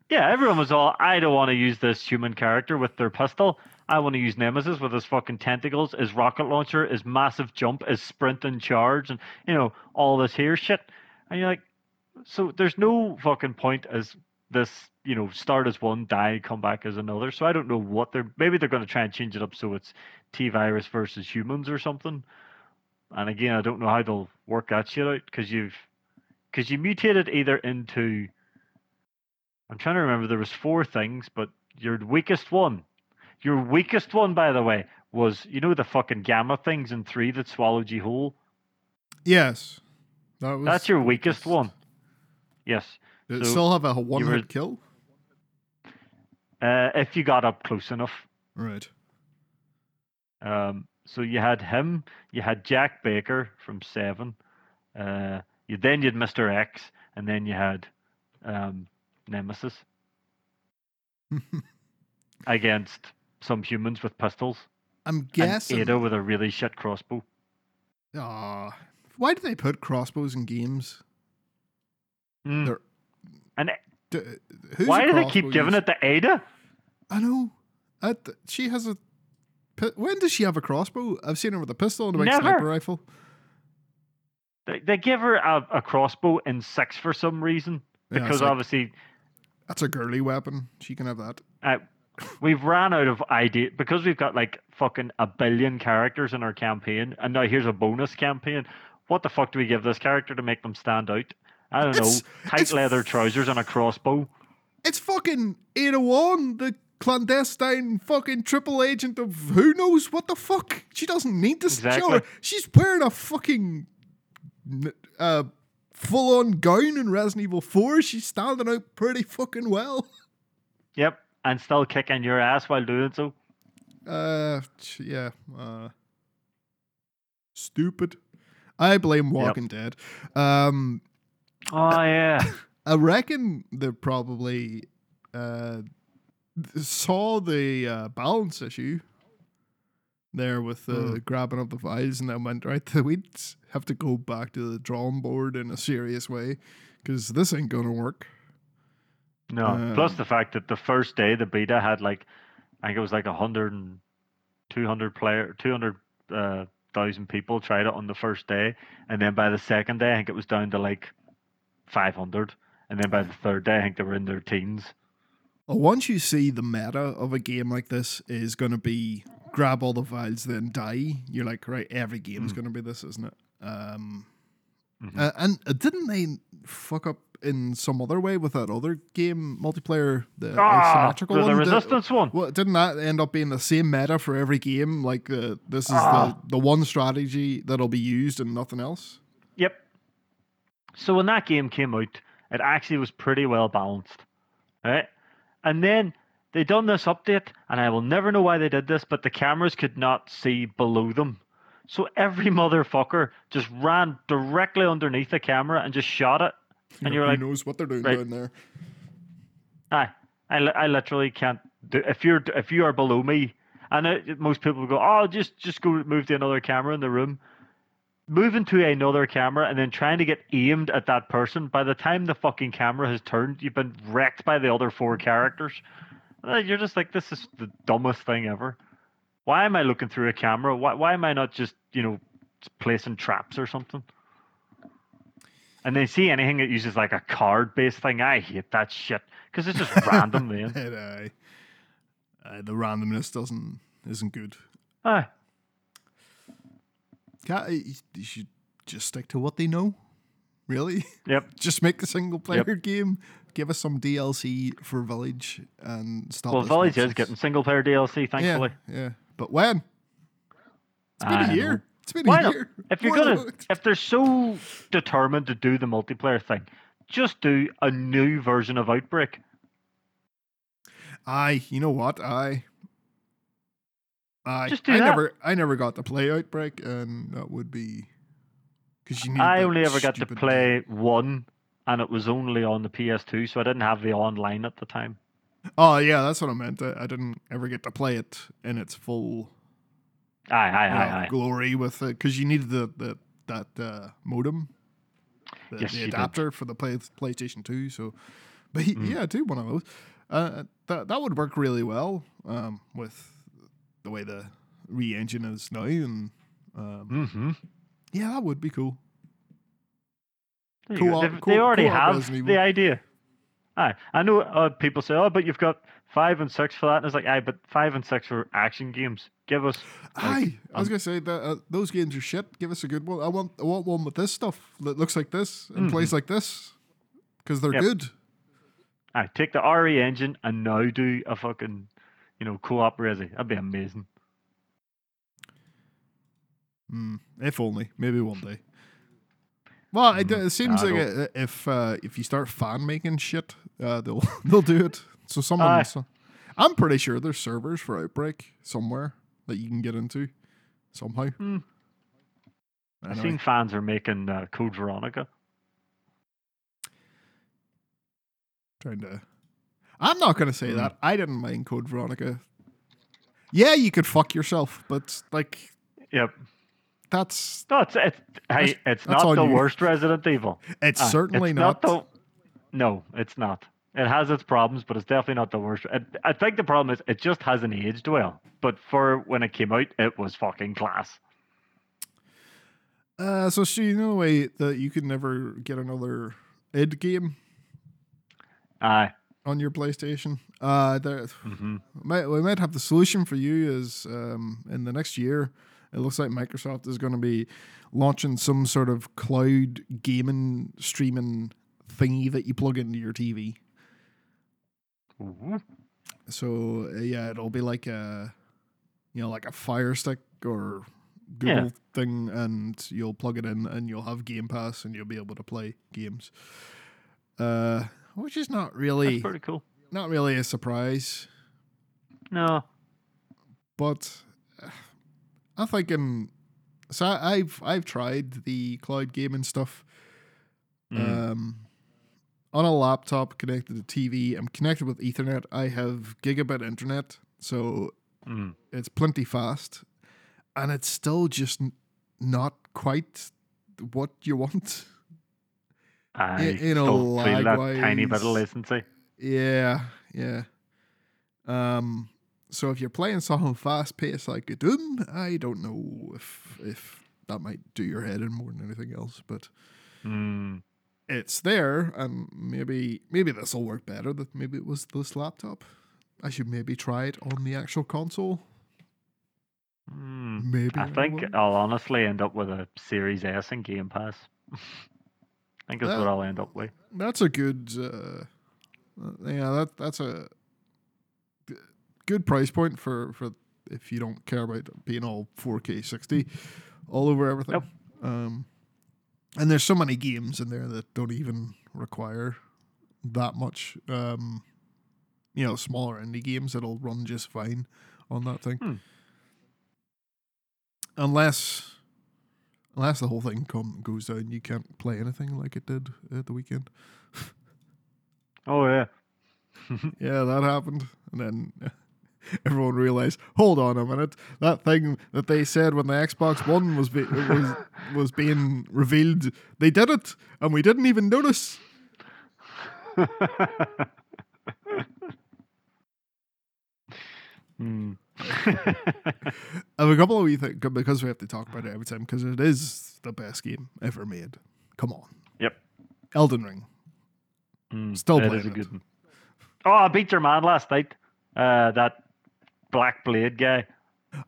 Yeah, everyone was all, I don't want to use this human character with their pistol. I want to use Nemesis with his fucking tentacles, his rocket launcher, his massive jump, his sprint and charge, and, you know, all this here shit. And you're like, so there's no fucking point as this, you know, start as one, die, come back as another. So I don't know what they're, maybe they're going to try and change it up so it's T virus versus humans or something. And again, I don't know how they'll work that shit out because you've, because you mutated either into I'm trying to remember. There was four things, but your weakest one, your weakest one, by the way, was you know the fucking gamma things in three that swallowed you whole. yes, that was. That's your weakest one. Yes. Did it So still have a one hit kill? Uh, if you got up close enough. Right. Um, so you had him, you had Jack Baker from Seven, uh, you then you had Mister X, and then you had um, Nemesis against some humans with pistols, I'm and guessing. Ada with a really shit crossbow. Aw, why do they put crossbows in games? Mm. They're- And D- why do they keep giving it to Ada? I know. I she has a. When does she have a crossbow? I've seen her with a pistol and a big Never. sniper rifle. They, they give her a, a crossbow in six for some reason Yeah, because like- obviously That's a girly weapon. She can have that. uh, we've ran out of idea because we've got like fucking a billion characters in our campaign, and now here's a bonus campaign. What the fuck do we give this character to make them stand out? I don't It's- know. Tight leather trousers and a crossbow. It's fucking Ada Wong, the clandestine fucking triple agent of who knows what the fuck. She doesn't need to show Exactly. her. She's wearing a fucking uh, full on gown in Resident Evil 4. She's standing out pretty fucking well. Yep, and still kicking your ass while doing so. Uh, yeah. Uh, stupid. I blame Walking Dead. Um, Oh yeah. I reckon they probably uh, saw the uh, balance issue there with uh, Mm. grabbing up the files and then went, right, we'd have to go back to the drawing board in a serious way because this ain't going to work. No. Plus Um, the fact that the first day the beta had like, I think it was like a hundred and two hundred player, two hundred uh, thousand people tried it on the first day, and then by the second day, I think it was down to like five hundred, and then by the third day, I think they were in their teens. Well, once you see the meta of a game like this is going to be grab all the files, then die, you're like, right, every game Mm. going to be this, isn't it? Um, Mhm. uh, and uh, didn't they fuck up in some other way with that other game multiplayer, the Ah, asymmetrical the, the one? Did- resistance one. well, didn't that end up being the same meta for every game? Like uh, this is Ah. the the one strategy that'll be used and nothing else. So when that game came out, it actually was pretty well balanced, right? And then they done this update, and I will never know why they did this, but the cameras could not see below them. So every motherfucker just ran directly underneath the camera and just shot it. And you're Who like, knows what they're doing right. down there? Aye, I, I literally can't do. If you're if you are below me, and most people go, oh, just just go move to another camera in the room. Moving to another camera and then trying to get aimed at that person. By the time the fucking camera has turned, you've been wrecked by the other four characters. Uh, You're just like, this is the dumbest thing ever. Why am I looking through a camera? Why why am I not just you know placing traps or something? And they see anything that uses like a card based thing, I hate that shit because it's just random, man. And, uh, uh, the randomness doesn't isn't good. Aye. Ca- eh, You you should just stick to what they know. Really, Yep. just make the single player game. Give us some DLC for Village and stop. Well, Village is getting single player DLC, thankfully. Yeah, yeah. But when? It's been I a know. year. It's been Why a not? year. If you're gonna, if they're so determined to do the multiplayer thing, just do a new version of Outbreak. Aye, you know what? I. I, Just do I that. never I never got to play Outbreak and that would be because you need I only ever got to play one, and it was only on the PS2, so I didn't have the online at the time. Oh yeah, that's what I meant. I, I didn't ever get to play it in its full Aye, aye, you know, aye, aye. glory with it because you needed the, the that uh, modem, the, Yes, the adapter for the play, PlayStation Two. So, but he, Mm. yeah, I do one of those. Uh, that that would work really well um, with the way the RE engine is now, and um, Mm-hmm. yeah, that would be cool. Co-op- They've- co- they already have the idea. Aye, I know uh, people say, "Oh, but you've got five and six for that," and it's like, "Aye, but five and six are action games. Give us." like, Aye, I was um, gonna say that uh, those games are shit. Give us a good one. I want I want one with this stuff that looks like this and plays like this because they're Mm-hmm. Yep. good. Aye, take the RE engine and now do a fucking, you know, co-op resi. That'd be amazing. Mm, if only, maybe one day. Well, it, Mm, it seems like uh if uh, if you start fan making shit, uh, they'll they'll do it. So someone, Aye. so, I'm pretty sure there's servers for Outbreak somewhere. that you can get into somehow. Hmm. I've seen fans are making uh, Code Veronica. trying to. I'm not going to say Mm. that. I didn't mind Code Veronica. Yeah, you could fuck yourself, but like Yep. that's No, it's it's hey, That's- it's that's not the you. worst Resident Evil. it's Ah, certainly it's not. the, no, it's not. It has its problems, but it's definitely not the worst. It, I think the problem is it just hasn't aged well. But for when it came out, it was fucking class. Uh, so she, you know, the way that you could never get another id game Aye. On your PlayStation. Uh, there, hmm might, we might have the solution for you is um, in the next year. It looks like Microsoft is going to be launching some sort of cloud gaming streaming thingy that you plug into your TV. Ooh. So uh, yeah, it'll be like a, you know, like a Fire Stick or Google Yeah. thing, and you'll plug it in, and you'll have Game Pass, and you'll be able to play games. Uh, which is not really That's pretty cool. not really a surprise, No. but uh, I'm thinking. So I- I've I've tried the cloud gaming stuff. Mm. Um, on a laptop connected to TV, I'm connected with Ethernet. I have gigabit internet, so Mm. it's plenty fast, and it's still just n- not quite what you want. I you know, still feel that tiny bit of latency. Yeah, yeah. Um, so if you're playing something fast paced like a Doom, I don't know if if that might do your head in more than anything else, but Mm. it's there, and maybe maybe this will work better. That maybe it was this laptop. I should maybe try it on the actual console. Mm. Maybe I think. I'll honestly end up with a Series S and Game Pass. I think that's what I'll end up with. that's a good. Uh, yeah, that that's a good price point for for if you don't care about being all 4K 60 all over everything. Yep. Um, and there's so many games in there that don't even require that much. Um, you know, smaller indie games that'll run just fine on that thing. Hmm. Unless, unless the whole thing come goes down, you can't play anything like it did at the weekend. Oh yeah. Yeah, that happened, and then everyone realized, hold on a minute, that thing that they said when the Xbox One was be- was was being revealed, they did it, and we didn't even notice. Hmm. I have a couple of wee things because we have to talk about it every time because it is the best game ever made. Come on, yep. Elden Ring. Mm, Still is playing a it. one. Oh, I beat your man last night. Uh, that Black Blade guy.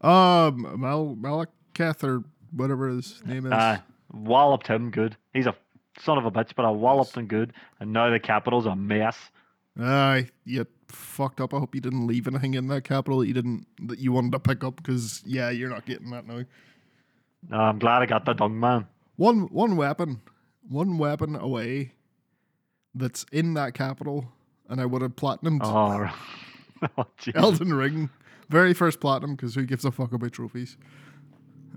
Um, Mal Maliketh or whatever his name is. Uh, walloped him good. He's a son of a bitch, but I walloped him good. And now the capital's a mess. Aye, you fucked up. I hope you didn't leave anything in that capital that you didn't that you wanted to pick up because yeah, you're not getting that now. No, I'm glad I got the dung man. One one weapon, one weapon away that's in that capital, and I would have platinumed Oh, oh. Elden Ring, very first platinum because who gives a fuck about trophies?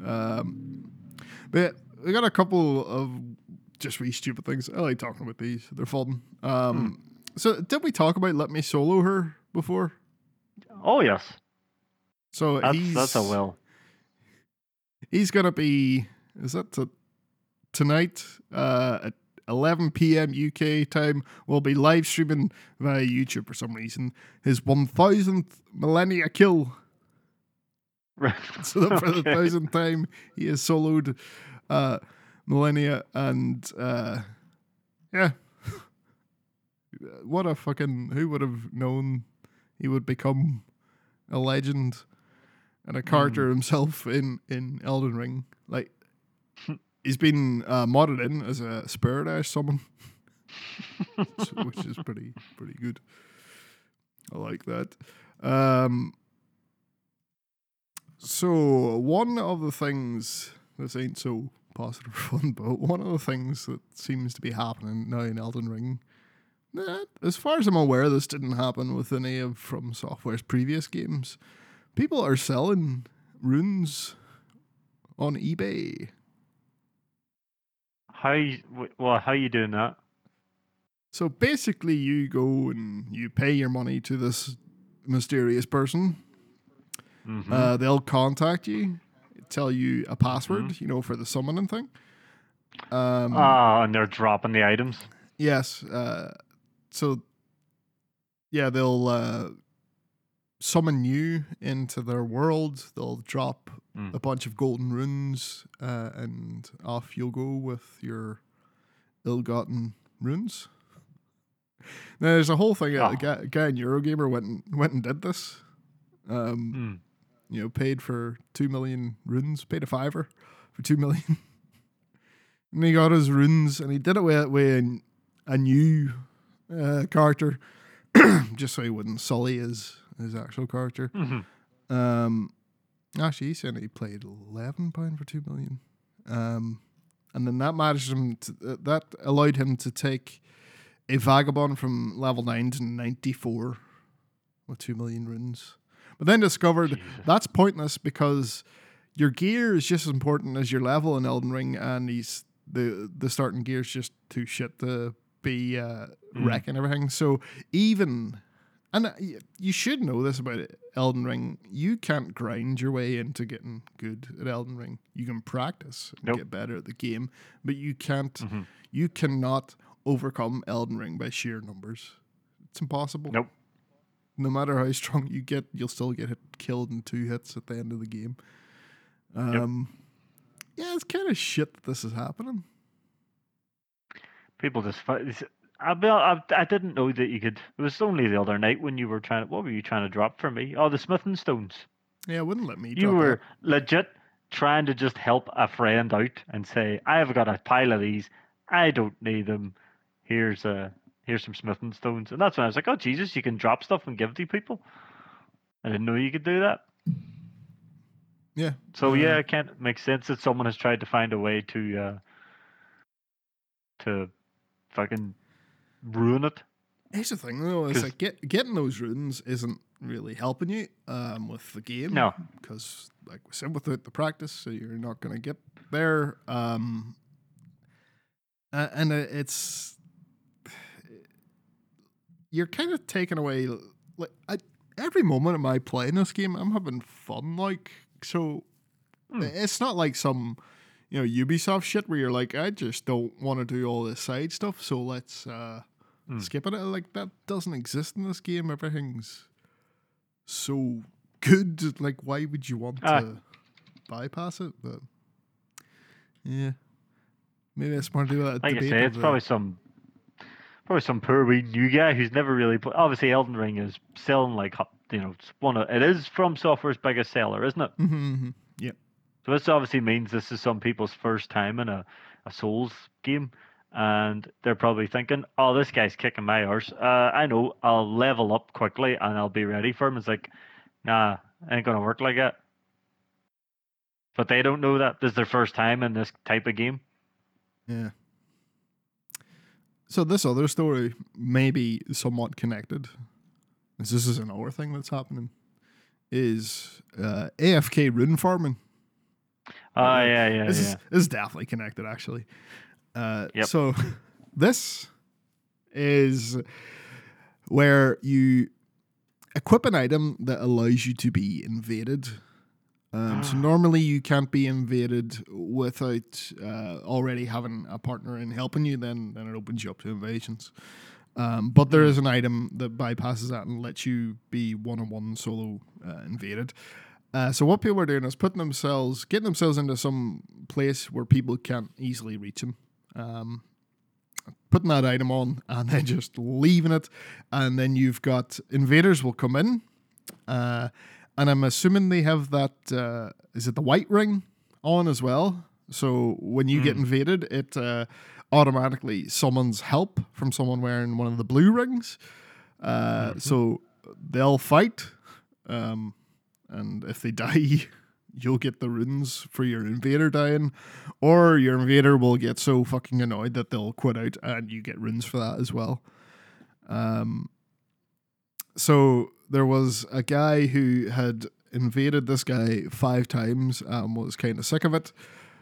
Um, but we got a couple of just wee stupid things. I like talking about these; they're fun. Um, so did we talk about let me solo her before? Oh yes, So that's he's that's a will. He's gonna be. Is that to, tonight? Uh, at 11 p.m. UK time. We'll be live streaming via YouTube for some reason. His 1000th Malenia kill. Right. so that for the thousandth time, he has soloed uh, Malenia, and uh, yeah, what a fucking who would have known he would become a legend and a character himself in in Elden Ring. Like he's been uh, modded in as a spirit ash summon, so- which is pretty pretty good. I like that. Um, so one of the things this ain't so positive for fun, but one of the things that seems to be happening now in Elden Ring, eh, as far as I'm aware, this didn't happen with any of From Software's previous games. People are selling runes on eBay. How well, how you doing that? So basically, you go and you pay your money to this mysterious person. Mhm. Uh, they'll contact you, tell you a password, you know, for the summoning thing. Um, Ah, and they're dropping the items. Yes. Uh, so, yeah, they'll uh, summon you into their world. They'll drop Mm. a bunch of golden runes, uh, and off you'll go with your ill-gotten runes. Now, there's a whole thing. uh, Oh. A guy, in Eurogamer went and, went and did this. Um, Mm. you know, paid for two million runes, paid a fiver for two million. and he got his runes and he did it with, with a new uh, character, just so he wouldn't sully his, his actual character. Mhm. Um, actually, he said he played eleven pound for two million. Um, and then that managed him. To, uh, that allowed him to take a vagabond from level nine to ninety four with two million runes. But then discovered Jesus. that's pointless because your gear is just as important as your level in Elden Ring, and he's the the starting gear is just too shit to be uh, Mm. and everything. So even and uh, you should know this about Elden Ring. You can't grind your way into getting good at Elden Ring. You can practice and Nope. get better at the game, but you can't. Mhm. You cannot overcome Elden Ring by sheer numbers. It's impossible. Nope. No matter how strong you get, you'll still get hit, killed in two hits at the end of the game. Um, Yeah, it's kind of shit that this is happening. People just. fi- it's- I, I, I didn't know that you could. It was only the other night when you were trying. What were you trying to drop for me? Oh, the smithing stones. Yeah, it wouldn't let me. Drop. You were legit trying to just help a friend out and say, "I've got a pile of these. I don't need them. Here's a here's some smithing stones." And that's when I was like, "Oh Jesus, you can drop stuff and give to people." I didn't know you could do that. Yeah. So yeah, it can't make sense that someone has tried to find a way to uh to fucking ruin it. Here's the thing, though, is like get, getting those runes isn't really helping you um, with the game. No. because like we said, without the practice, so you're not going to get there. Um, uh, and uh, it's you're kind of taking away like I, every moment of my playing this game, I'm having fun. Like so, Hmm. it's not like some you know Ubisoft shit where you're like, I just don't want to do all this side stuff, so let's uh, Hmm. skip it. Like that doesn't exist in this game. Everything's so good. Like, why would you want Ah. to bypass it? But yeah, maybe it's more to do with that Like I say, it's the- probably some probably some poor wee new guy who's never really put. Obviously, Elden Ring is selling like ho- you know it's one of it is from Software's biggest seller, isn't it? Mhm, mhm. Yep. So this obviously means this is some people's first time in a, a Souls game, and they're probably thinking, "Oh, this guy's kicking my arse. Uh, I know. I'll level up quickly and I'll be ready for him." It's like, nah, ain't gonna work like that. But they don't know that this is their first time in this type of game. Yeah. So this other story may be somewhat connected. This is another thing that's happening. Is uh, AFK rune farming? Oh Uh, yeah, yeah, this yeah. is this is definitely connected actually. Uh, Yep. So this is where you equip an item that allows you to be invaded. Um, so normally you can't be invaded without uh, already having a partner in helping you. Then then it opens you up to invasions. Um, but there is an item that bypasses that and lets you be one on one solo uh, invaded. Uh, so what people are doing is putting themselves, getting themselves into some place where people can't easily reach them. Um, putting that item on and then just leaving it, and then you've got invaders will come in, uh, and I'm assuming they have that. Uh, is it the white ring on as well? So when you get invaded, it uh, automatically summons help from someone wearing one of the blue rings. Uh, So they'll fight. Um, and if they die, you'll get the runes for your invader dying, or your invader will get so fucking annoyed that they'll quit out, and you get runes for that as well. Um, so there was a guy who had invaded this guy five times and was kind of sick of it.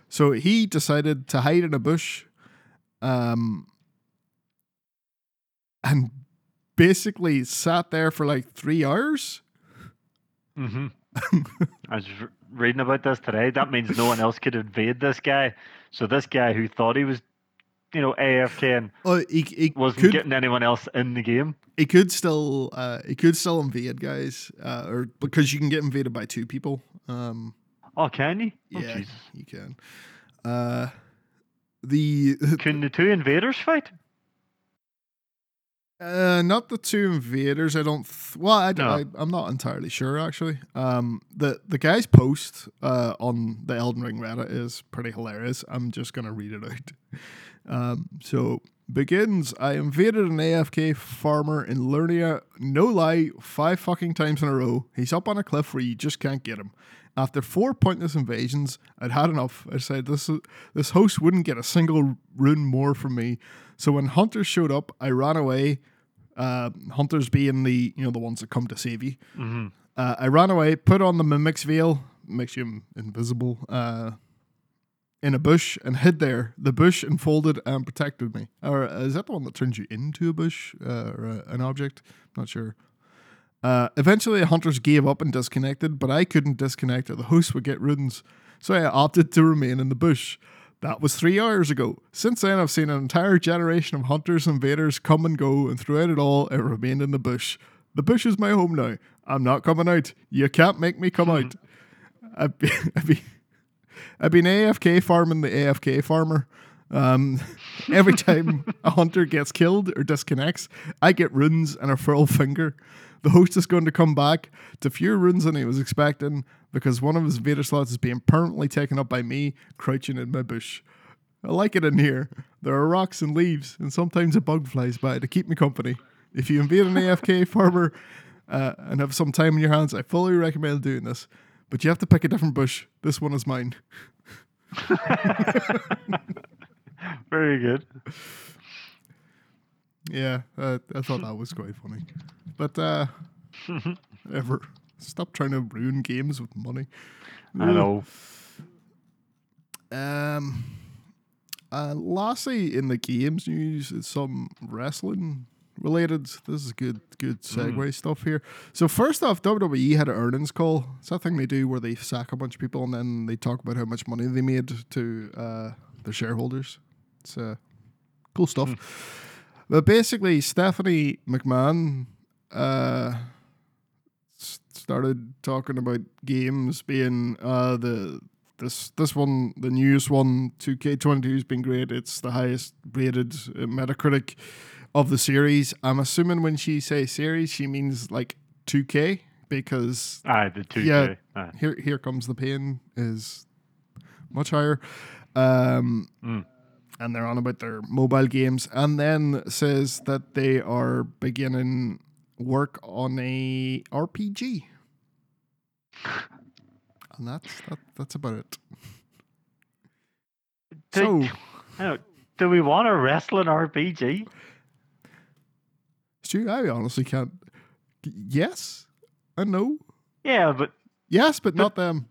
So he decided to hide in a bush um, and basically sat there for like three hours. Mm-hmm. I was reading about this today. That means no one else could invade this guy. So this guy who thought he was, you know, AFK and Oh, he, he wasn't could getting anyone else in the game. he could still uh, he could still invade guys, uh, or because you can get invaded by two people. Um, Oh, can you? Oh, yeah, you can. Uh, the Can the two invaders fight? Uh, not the two invaders. I don't. Th- well, I, No. I, I'm not entirely sure actually. Um, the the guy's post uh on the Elden Ring Reddit is pretty hilarious. I'm just gonna read it out. Um, so begins. I invaded an AFK farmer in Liurnia. No lie, five fucking times in a row. He's up on a cliff where you just can't get him. After four pointless invasions, I'd had enough. I said this this host wouldn't get a single rune more from me. So when hunters showed up, I ran away. Uh, hunters being the you know the ones that come to save you. Mm-hmm. Uh, I ran away, put on the mimic's veil, makes you invisible, uh, in a bush and hid there. The bush enfolded and protected me. Or uh, is that the one that turns you into a bush uh, or uh, an object? not sure. Uh, eventually, hunters gave up and disconnected, but I couldn't disconnect or the host would get runes. So I opted to remain in the bush. That was three hours ago. Since then, I've seen an entire generation of hunters and invaders come and go, and throughout it all, it remained in the bush. The bush is my home now. I'm not coming out. You can't make me come out. Hmm. I've been, I've been, I've been AFK farming the AFK farmer. Um, every time a hunter gets killed or disconnects, I get runes and a full finger. The host is going to come back to fewer runes than he was expecting because one of his Vader slots is being permanently taken up by me crouching in my bush. I like it in here. There are rocks and leaves, and sometimes a bug flies by to keep me company. If you invade an AFK farmer uh, and have some time in your hands, I fully recommend doing this. But you have to pick a different bush. This one is mine. Very good. Yeah, uh, I thought that was quite funny. But uh, ever stop trying to ruin games with money. I know. Um, uh, lastly, in the games news, is some wrestling related. This is good, good segue stuff here. So first off, WWE had an earnings call. It's that thing they do where they sack a bunch of people and then they talk about how much money they made to uh, their shareholders. It's uh, cool stuff. But basically, Stephanie McMahon uh, started talking about games being uh, the this this one the newest one 2K22 has been great. It's the highest rated uh, Metacritic of the series. I'm assuming when she says series, she means like 2K because Aye, the two Yeah. K. Aye. here here comes the pain is much higher. Um, Mm. And they're on about their mobile games, and then says that they are beginning work on a RPG, and that's that, that's about it. Do, So, don't- we want a wrestling RPG? Stu, I honestly can't. Yes and no. Yeah, but Yes, but not them.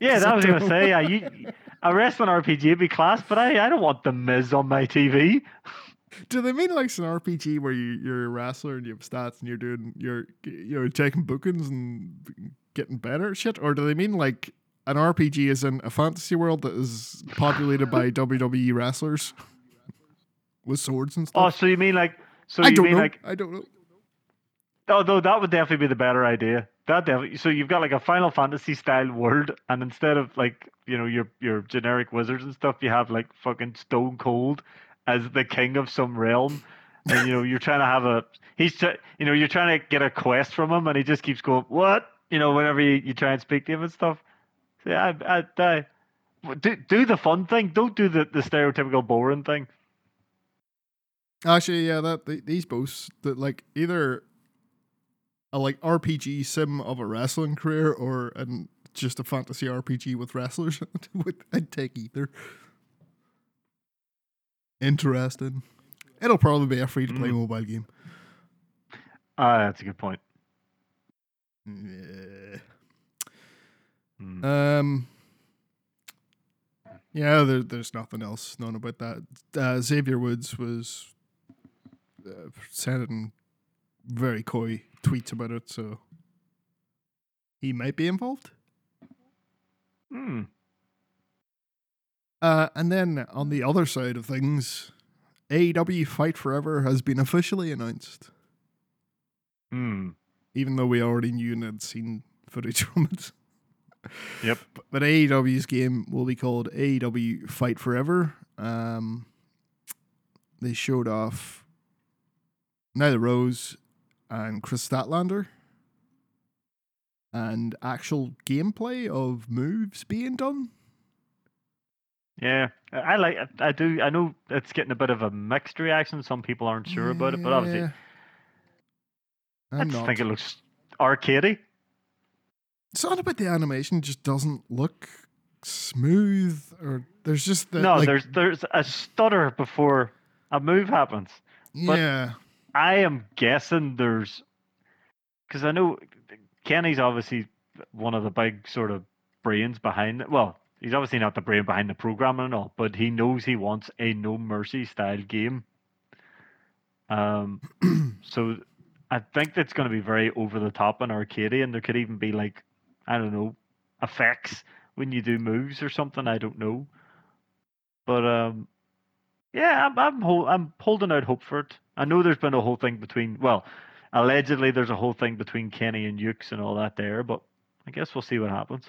yeah, that was gonna say. Yeah, you, a wrestling RPG would be class, but I, I don't want the Miz on my TV. Do they mean like an RPG where you, you're a wrestler and you have stats and you're doing you're you're taking bookings and getting better shit, or do they mean like an RPG is in a fantasy world that is populated by WWE wrestlers with swords and oh, stuff? Oh, so you mean like? So I you don't mean know. like? I don't know. No, that would definitely be the better idea. That definitely. So you've got like a Final Fantasy style world, and instead of like you know your your generic wizards and stuff, you have like fucking Stone Cold as the king of some realm, and you know you're trying to have a he's try, you know you're trying to get a quest from him, and he just keeps going what you know whenever you, you try and speak to him and stuff. So yeah, I, I, I, do do the fun thing. Don't do the the stereotypical boring thing. Actually, yeah, that th- these boasts that like either a like RPG sim of a wrestling career or an just a fantasy RPG with wrestlers. Would- I'd take either. Interesting. It'll probably be a free to play Mm. mobile game. Ah, that's a good point. Yeah. Hmm. Um. Yeah, there, there's nothing else known about that. Uh, Xavier Woods was uh, sending very coy tweets about it, so he might be involved. Hmm. Uh, and then on the other side of things, AEW Fight Forever has been officially announced, Hmm. even though we already knew and had seen footage from it. Yep. But, AEW's game will be called AEW Fight Forever. Um, they showed off Nyla Rose and Kris Statlander and actual gameplay of moves being done. Yeah, I like. I do. I know it's getting a bit of a mixed reaction. Some people aren't sure about it, but obviously, Yeah. I I'm just not. think it looks arcadey. Something about the animation just doesn't look smooth, or there's just the no, like, there's there's a stutter before a move happens. but- yeah, I am guessing there's because I know Kenny's obviously one of the big sort of brains behind it. Well, he's obviously not the brain behind the programming and all, but he knows he wants a no mercy style game. Um, so I think that's going to be very over the top and arcadey, and there could even be like I don't know effects when you do moves or something. I don't know, but um, yeah, I'm I'm, I'm holding out hope for it. I know there's been a whole thing between well, allegedly there's a whole thing between Kenny and Yuke's and all that there, but I guess we'll see what happens.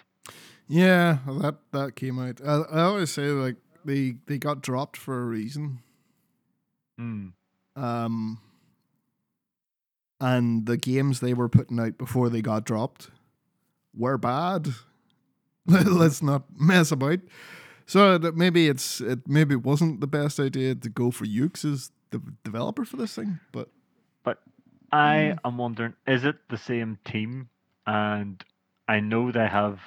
yeah, that that came out. I, I always say like they they got dropped for a reason. Hmm. Um, and the games they were putting out before they got dropped were bad. Let's not mess about. So that maybe it's it maybe it wasn't the best idea to go for Yuke's the developer for this thing, but but I am wondering, is it the same team? And I know they have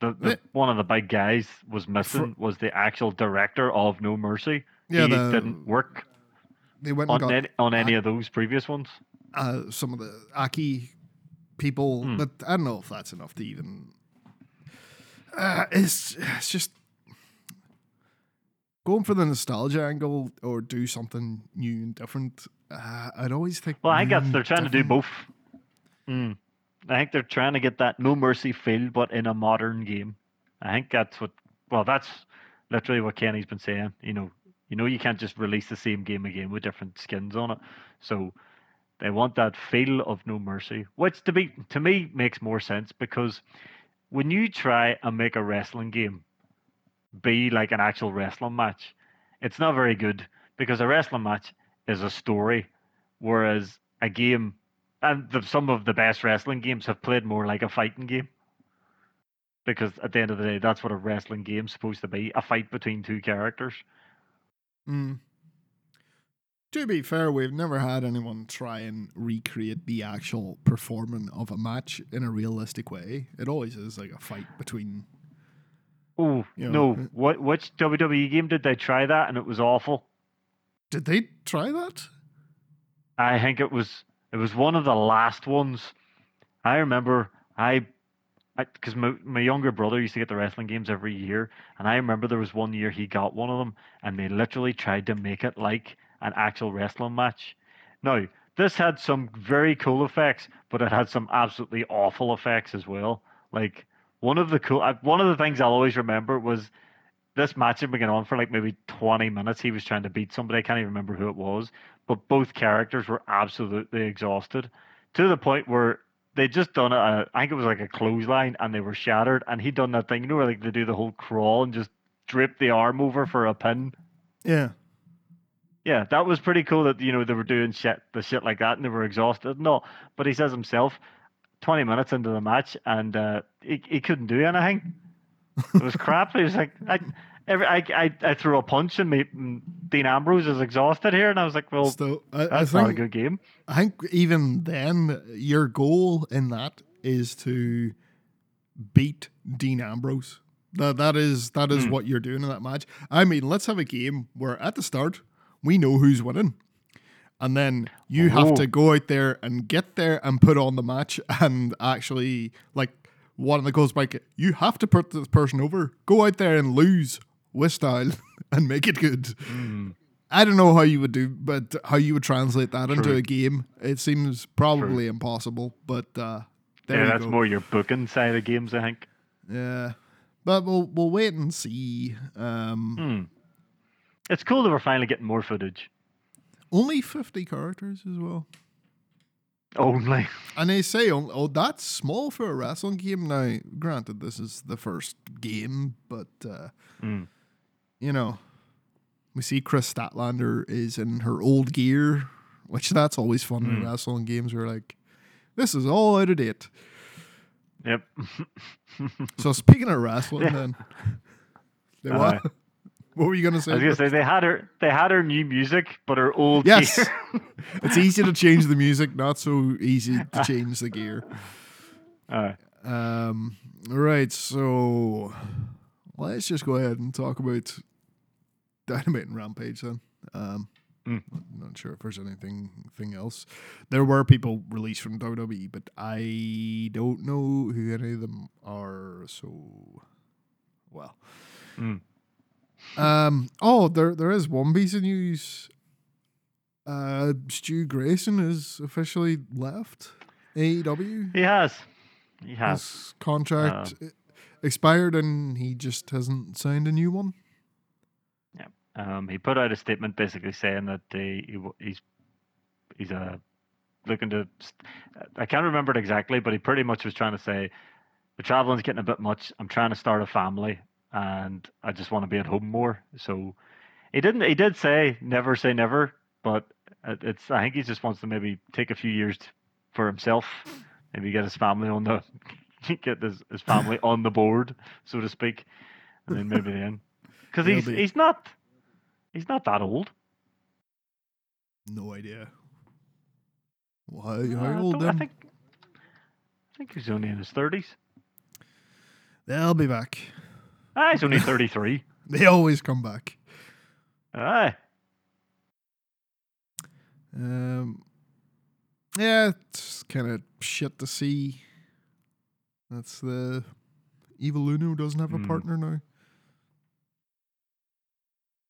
the, the Eh. one of the big guys was missing was the actual director of No Mercy. yeah, he the, didn't work they went on any, on any of those previous ones. uh, some of the AKI people, Hmm. but I don't know if that's enough to even. Uh, it's it's just going for the nostalgia angle or do something new and different. Uh, I'd always think. Well, I guess they're trying to do both. Mm. I think they're trying to get that No Mercy feel, but in a modern game. I think that's what. Well, that's literally what Kenny's been saying. You know, you know, you can't just release the same game again with different skins on it. So they want that feel of No Mercy, which to be to me makes more sense because when you try and make a wrestling game be like an actual wrestling match, it's not very good because a wrestling match is a story, whereas a game and the, some of the best wrestling games have played more like a fighting game. Because at the end of the day, that's what a wrestling game's supposed to be a fight between two characters. Mm. To be fair, we've never had anyone try and recreate the actual performance of a match in a realistic way. It always is like a fight between. Oh, You know, uh, no. What, which WWE game did they try that and it was awful? Did they try that? I think it was it was one of the last ones. I remember I because my, my younger brother used to get the wrestling games every year, and I remember there was one year he got one of them, and they literally tried to make it like an actual wrestling match. Now, this had some very cool effects, but it had some absolutely awful effects as well. Like one of the cool, uh, one of the things I'll always remember was this match had been going on for like maybe 20 minutes. He was trying to beat somebody. I can't even remember who it was, but both characters were absolutely exhausted to the point where they'd just done a, I think it was like a clothesline and they were shattered. And he'd done that thing, you know, where like they do the whole crawl and just drip the arm over for a pin. Yeah. Yeah, that was pretty cool that you know they were doing shit the shit like that and they were exhausted No. But he says himself, twenty minutes into the match and uh, he he couldn't do anything. It was crap. He was like, I, every, I, I, I threw a punch and me, Dean Ambrose is exhausted here, and I was like, well, Still, I, I that's not a good game. I think even then, your goal in that is to beat Dean Ambrose. That that is that is Hmm. what you're doing in that match. I mean, let's have a game where at the start we know who's winning, and then you have Oh. to go out there and get there and put on the match and actually like one of the goes like you have to put this person over. Go out there and lose with style and make it good. Mm. I don't know how you would do, but how you would translate that into a game. It seems probably impossible, but uh, yeah, that's go. more your booking side of games, I think. Yeah, but we'll we'll wait and see. Um, Hmm. It's cool that we're finally getting more footage. Only fifty characters as well, Only. and they say on, oh that's small for a wrestling game. Now, granted, this is the first game, but uh, Hmm. you know, we see Kris Statlander is in her old gear, which that's always fun in Mm. wrestling games. We're like, this is all out of date. Yep. So speaking of wrestling, Yeah. then, They Aye. What? were you gonna say? I was gonna say they had her they had her new music, but her old Yes. it's easy to change the music, not so easy to change the gear. Aye. Um, right, so let's just go ahead and talk about Dynamite and Rampage then. Um, Mm. I'm not sure if there's anything thing else. There were people released from WWE, but I don't know who any of them are. So, well, Mm. Um, oh, there there is one piece of news. Uh, Stu Grayson has officially left AEW. He has. He has. His contract e- expired and he just hasn't signed a new one. Yeah. Um, he put out a statement basically saying that he, he he's he's uh, looking to. I can't remember it exactly, but he pretty much was trying to say the traveling's getting a bit much. I'm trying to start a family, and I just want to be at home more. So he didn't. He did say never say never, but it's. I think he just wants to maybe take a few years for himself, maybe get his family on the get his, his family on the board, so to speak, and then maybe then because he's be- he's not he's not that old. No idea. Why? Uh, How I old I think I think he's only in his thirties. They'll be back. Ah, he's only thirty three. They always come back. Aye. Um, yeah, it's kind of shit to see. That's the Evil Uno doesn't have a Hmm. partner now.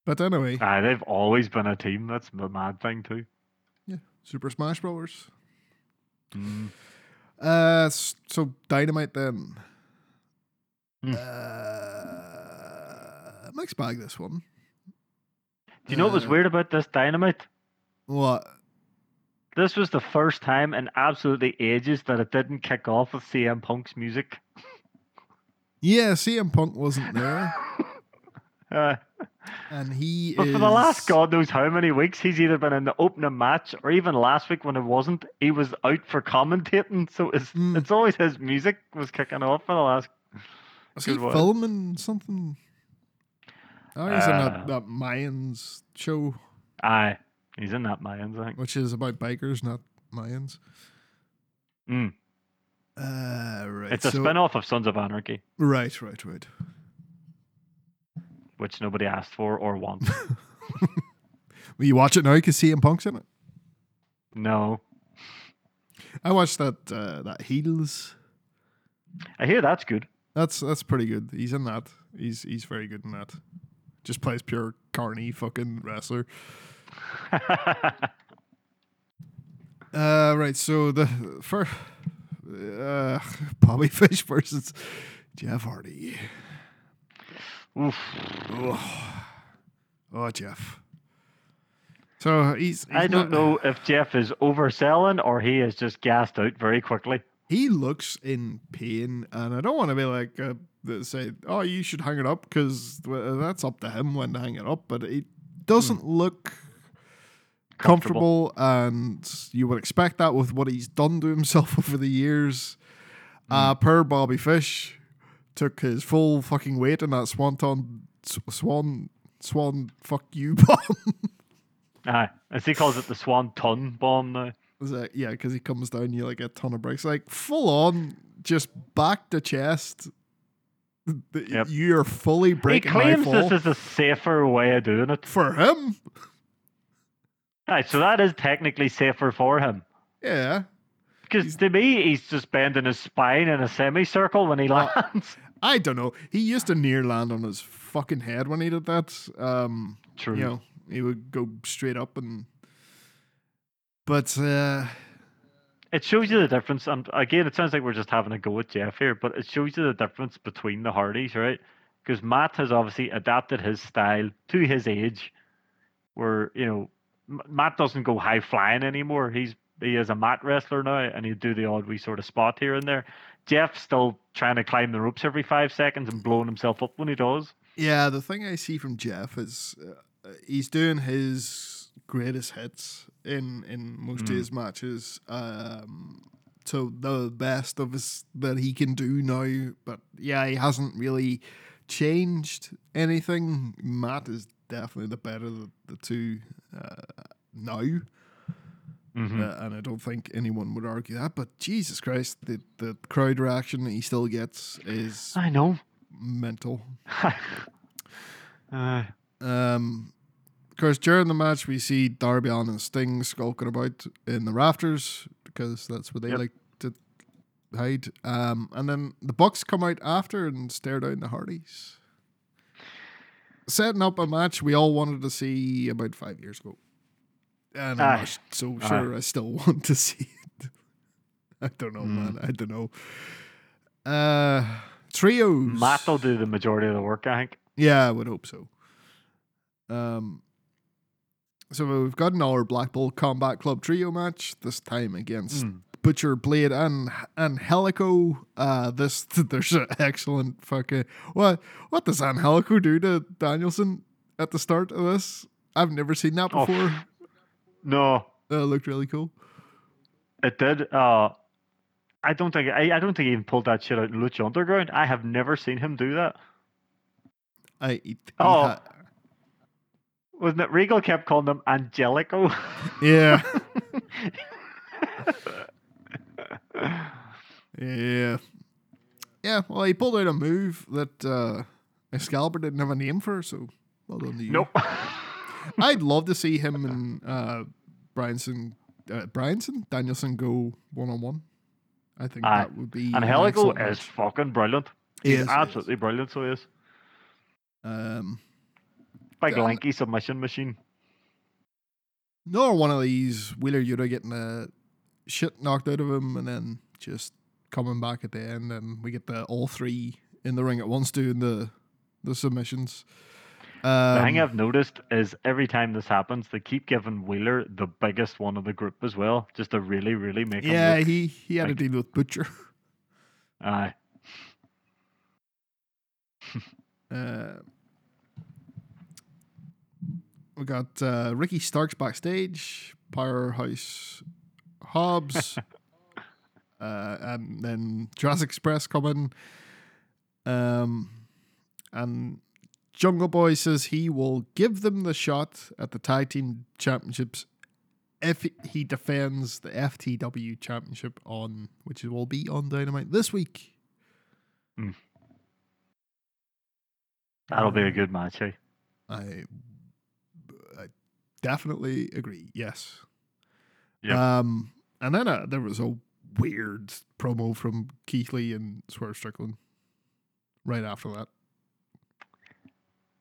But anyway, Aye, they've always been a team. That's the mad thing too. yeah, Super Smash Brothers. Mm. Uh, so Dynamite then. Hmm. Uh, mixed bag this one. Do you know what was Uh, weird about this dynamite? What? This was the first time in absolutely ages that it didn't kick off with CM Punk's music. Yeah, CM Punk wasn't there, Uh, and he but for the last God knows how many weeks, he's either been in the opening match or even last week when it wasn't, he was out for commentating. So it's Hmm. it's always his music was kicking off for the last. Was he good one. filming something? Oh, he's in Uh, that, that Mayans show, Aye, he's in that Mayans, I think. which is about bikers, not Mayans. Mm. Uh, right. It's a so- spin off of Sons of Anarchy, Right, right, right. which nobody asked for or wants. Will you watch it now because CM Punk's in it? no. I watched that uh, that Heels. I hear that's good. That's that's pretty good. He's in that. He's he's very good in that. Just plays pure carny fucking wrestler. Uh, right. So the first uh, Bobby Fish versus Jeff Hardy. Oof. Oh, oh Jeff. So he's, he's I don't not- know if Jeff is overselling or he is just gassed out very quickly. He looks in pain, and I don't want to be like uh, that say, "Oh, you should hang it up," because that's up to him when to hang it up. But it doesn't look comfortable, and you would expect that with what he's done to himself over the years. Uh, per Bobby Fish took his full fucking weight in that swanton s- swan swan fuck you bomb. Aye. As he calls it the Swan Ton bomb now. Is that, yeah, because he comes down, you like a ton of breaks, like full on, just back to chest. The- Yep. You're fully breaking he my claims fall this is a safer way of doing it. for him. Right, so that is technically safer for him. Yeah. Because to me, he's just bending his spine in a semicircle when he lands. I don't know. He used to near land on his fucking head when he did that. Um, True. you know, he would go straight up and. But uh, It shows you the difference. And again, it sounds like we're just having a go at Jeff here, but it shows you the difference between the Hardys, right? Because Matt has obviously adapted his style to his age, where you know Matt doesn't go high flying anymore. He's he is a mat wrestler now, and he'd do the odd wee sort of spot here and there. Jeff's still trying to climb the ropes every five seconds and blowing himself up when he does. yeah, the thing I see from Jeff is uh, he's doing his greatest hits in in most of Mm. his matches. Um, so the best of his that he can do now. But yeah, he hasn't really changed anything. Matt is definitely the better of the, the two uh, now. Mm-hmm. Uh, and I don't think anyone would argue that. But Jesus Christ, the, the crowd reaction he still gets is I know. mental. uh, Um, of course, during the match, we see Darby Allin and Sting skulking about in the rafters because that's where they Yep. like to hide. Um, and then the Bucks come out after and stare down the Hardys. Setting up a match we all wanted to see about five years ago. And I'm not so Aye. sure I still want to see it. I don't know, Mm. man. I don't know. Uh, trios. Matt will do the majority of the work, I think. Yeah, I would hope so. Um, so we've got another Blackpool Combat Club trio match. This time against Mm. Butcher, Blade, and Angelico. Uh, this there's an excellent fucking what what does Angelico do to Danielson at the start of this? I've never seen that Oh, before. No, That looked really cool. it did. Uh, I don't think I, I don't think he even pulled that shit out in Lucha Underground. I have never seen him do that. I he Oh. ha- Wasn't it? Regal kept calling them Angelico. yeah yeah yeah. Well, he pulled out a move that uh, Excalibur didn't have a name for, so well done to you. nope. I'd love to see him and uh, Bryanson, uh, Bryanson, Danielson go one on one. I think Aye. that would be an Angelico is fucking brilliant. He He's is, he is. absolutely brilliant. So he is. Um, Big Yeah. lanky submission machine. nor one of these Wheeler Yuta getting the shit knocked out of him and then just coming back at the end, and we get the all three in the ring at once doing the the submissions. Um, The thing I've noticed is every time this happens, they keep giving Wheeler the biggest one of the group as well, just to really, really make him yeah, he he had like- to deal with Butcher. Aye. Uh, we got uh, Ricky Starks backstage, Powerhouse Hobbs, uh, and then Jurassic Express coming. Um, and Jungle Boy says he will give them the shot at the tag team championships if he defends the FTW championship on, which will be on Dynamite this week. That'll be a good match, eh? I definitely agree. Yes. Yep. Um, and then uh, there was a weird promo from Keith Lee and Swerve Strickland right after that,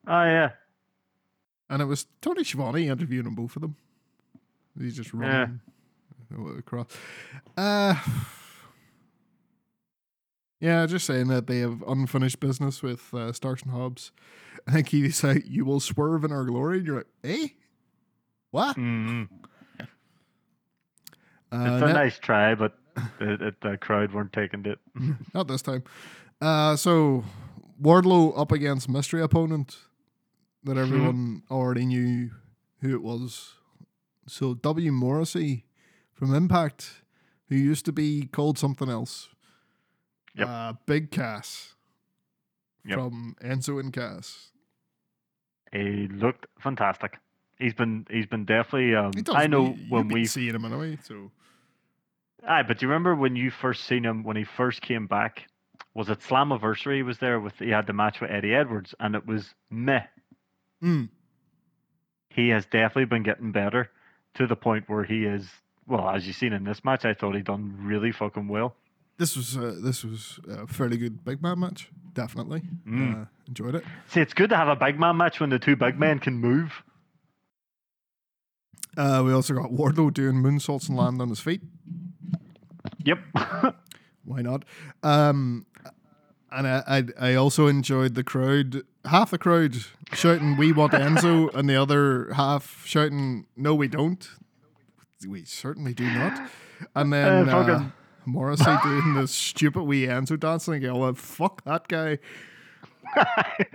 Oh yeah. and it was Tony Schiavone interviewing them both of them. He's just Yeah. across. Uh, yeah, just saying that they have unfinished business with uh, Starks and Hobbs. I think he's like, "You will swerve in our glory." And you're like, "Eh, what?" mm Uh, It's a nice try, but the, crowd weren't taking it. Not this time. Uh, so Wardlow up against mystery opponent that everyone already knew who it was. So W Morrissey from Impact, who used to be called something else. Yep. Uh, Big Cass Yep. from Enzo and Cass. He looked fantastic. He's been he's been definitely. Um, He does, I know you- when we seeing him anyway. So Aye, but do you remember when you first seen him when he first came back? Was it Slammiversary? He was there with he had the match with Eddie Edwards, and it was meh. Mm. He has definitely been getting better. to the point where he is. Well, as you've seen in this match, I thought he done really fucking well. This was uh, this was a fairly good big man match. Definitely Mm. uh, enjoyed it. See, it's good to have a big man match when the two big men can move. Uh, we also got Wardlow doing moonsaults and land on his feet. Yep. Why not? Um, and I, I I also enjoyed the crowd. Half the crowd shouting "We want Enzo," and the other half shouting "No, we don't." We certainly do not. And then Uh, uh, Morrissey doing the stupid wee Enzo dance, and I "Well, fuck that guy."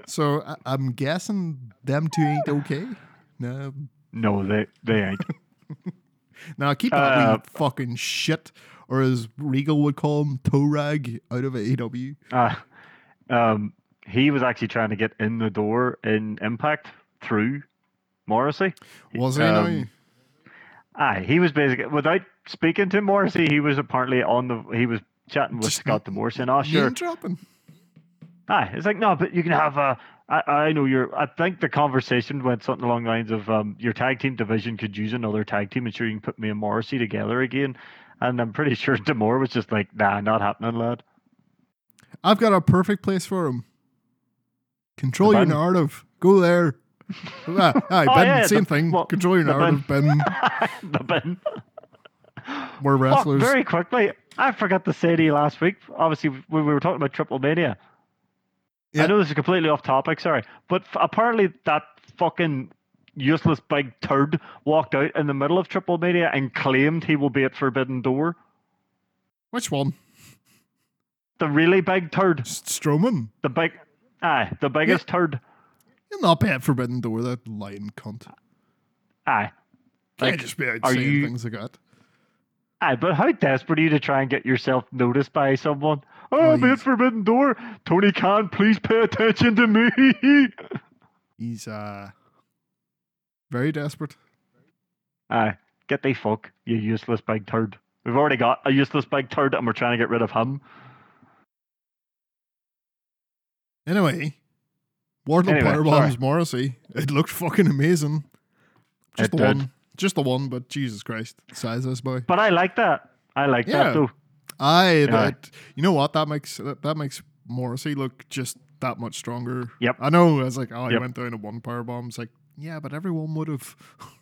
so I, I'm guessing them two ain't okay. No, no, they they ain't. now keep that Uh, wee fucking shit, or as Regal would call him, toe rag out of AEW. Uh, um, he was actually trying to get in the door in Impact through Morrissey. Was he Um? Aye, he was basically without speaking to Morrissey. He was apparently on the. He was chatting with Just Scott D'Amore saying, "Oh, sure, dropping. Aye, it's like no, but you can have a. I, I know you're. I think the conversation went something along the lines of um, your tag team division could use another tag team, and sure you can put me and Morrissey together again. And I'm pretty sure D'Amore was just like, nah, not happening, lad. I've got a perfect place for him. Control your narrative. Go there. ah, aye, Oh, bin, yeah, same the- thing. well, Control your narrative. Bin. the bin. We're wrestlers. very quickly, I forgot to say to you last week. Obviously, when we were talking about Triplemania. Yeah. I know this is completely off topic. Sorry, but f- apparently that fucking useless big turd walked out in the middle of Triplemania and claimed he will be at Forbidden Door. Which one? The really big turd. S- Strowman. The big, aye, the biggest turd. You'll not be at Forbidden Door, that lying cunt. Aye, Can't just be out are saying you- things like that. aye. But how desperate are you to try and get yourself noticed by someone? Oh, be Forbidden Door. Tony Khan, please pay attention to me. He's uh very desperate. Aye, get the fuck, you useless big turd. We've already got a useless big turd, and we're trying to get rid of him. Anyway, Wardlow Anyway, powerbombs. Morrissey. It looked fucking amazing. Just It the did. one. Just the one, but Jesus Christ. the Size of this boy. But I like that. I like Yeah. that though. Aye, Aye. that you know what that makes that, that makes Morrissey look just that much stronger. Yep. I know. I was like, oh, he Yep. went down to one power bomb. It's like, yeah, but everyone would have.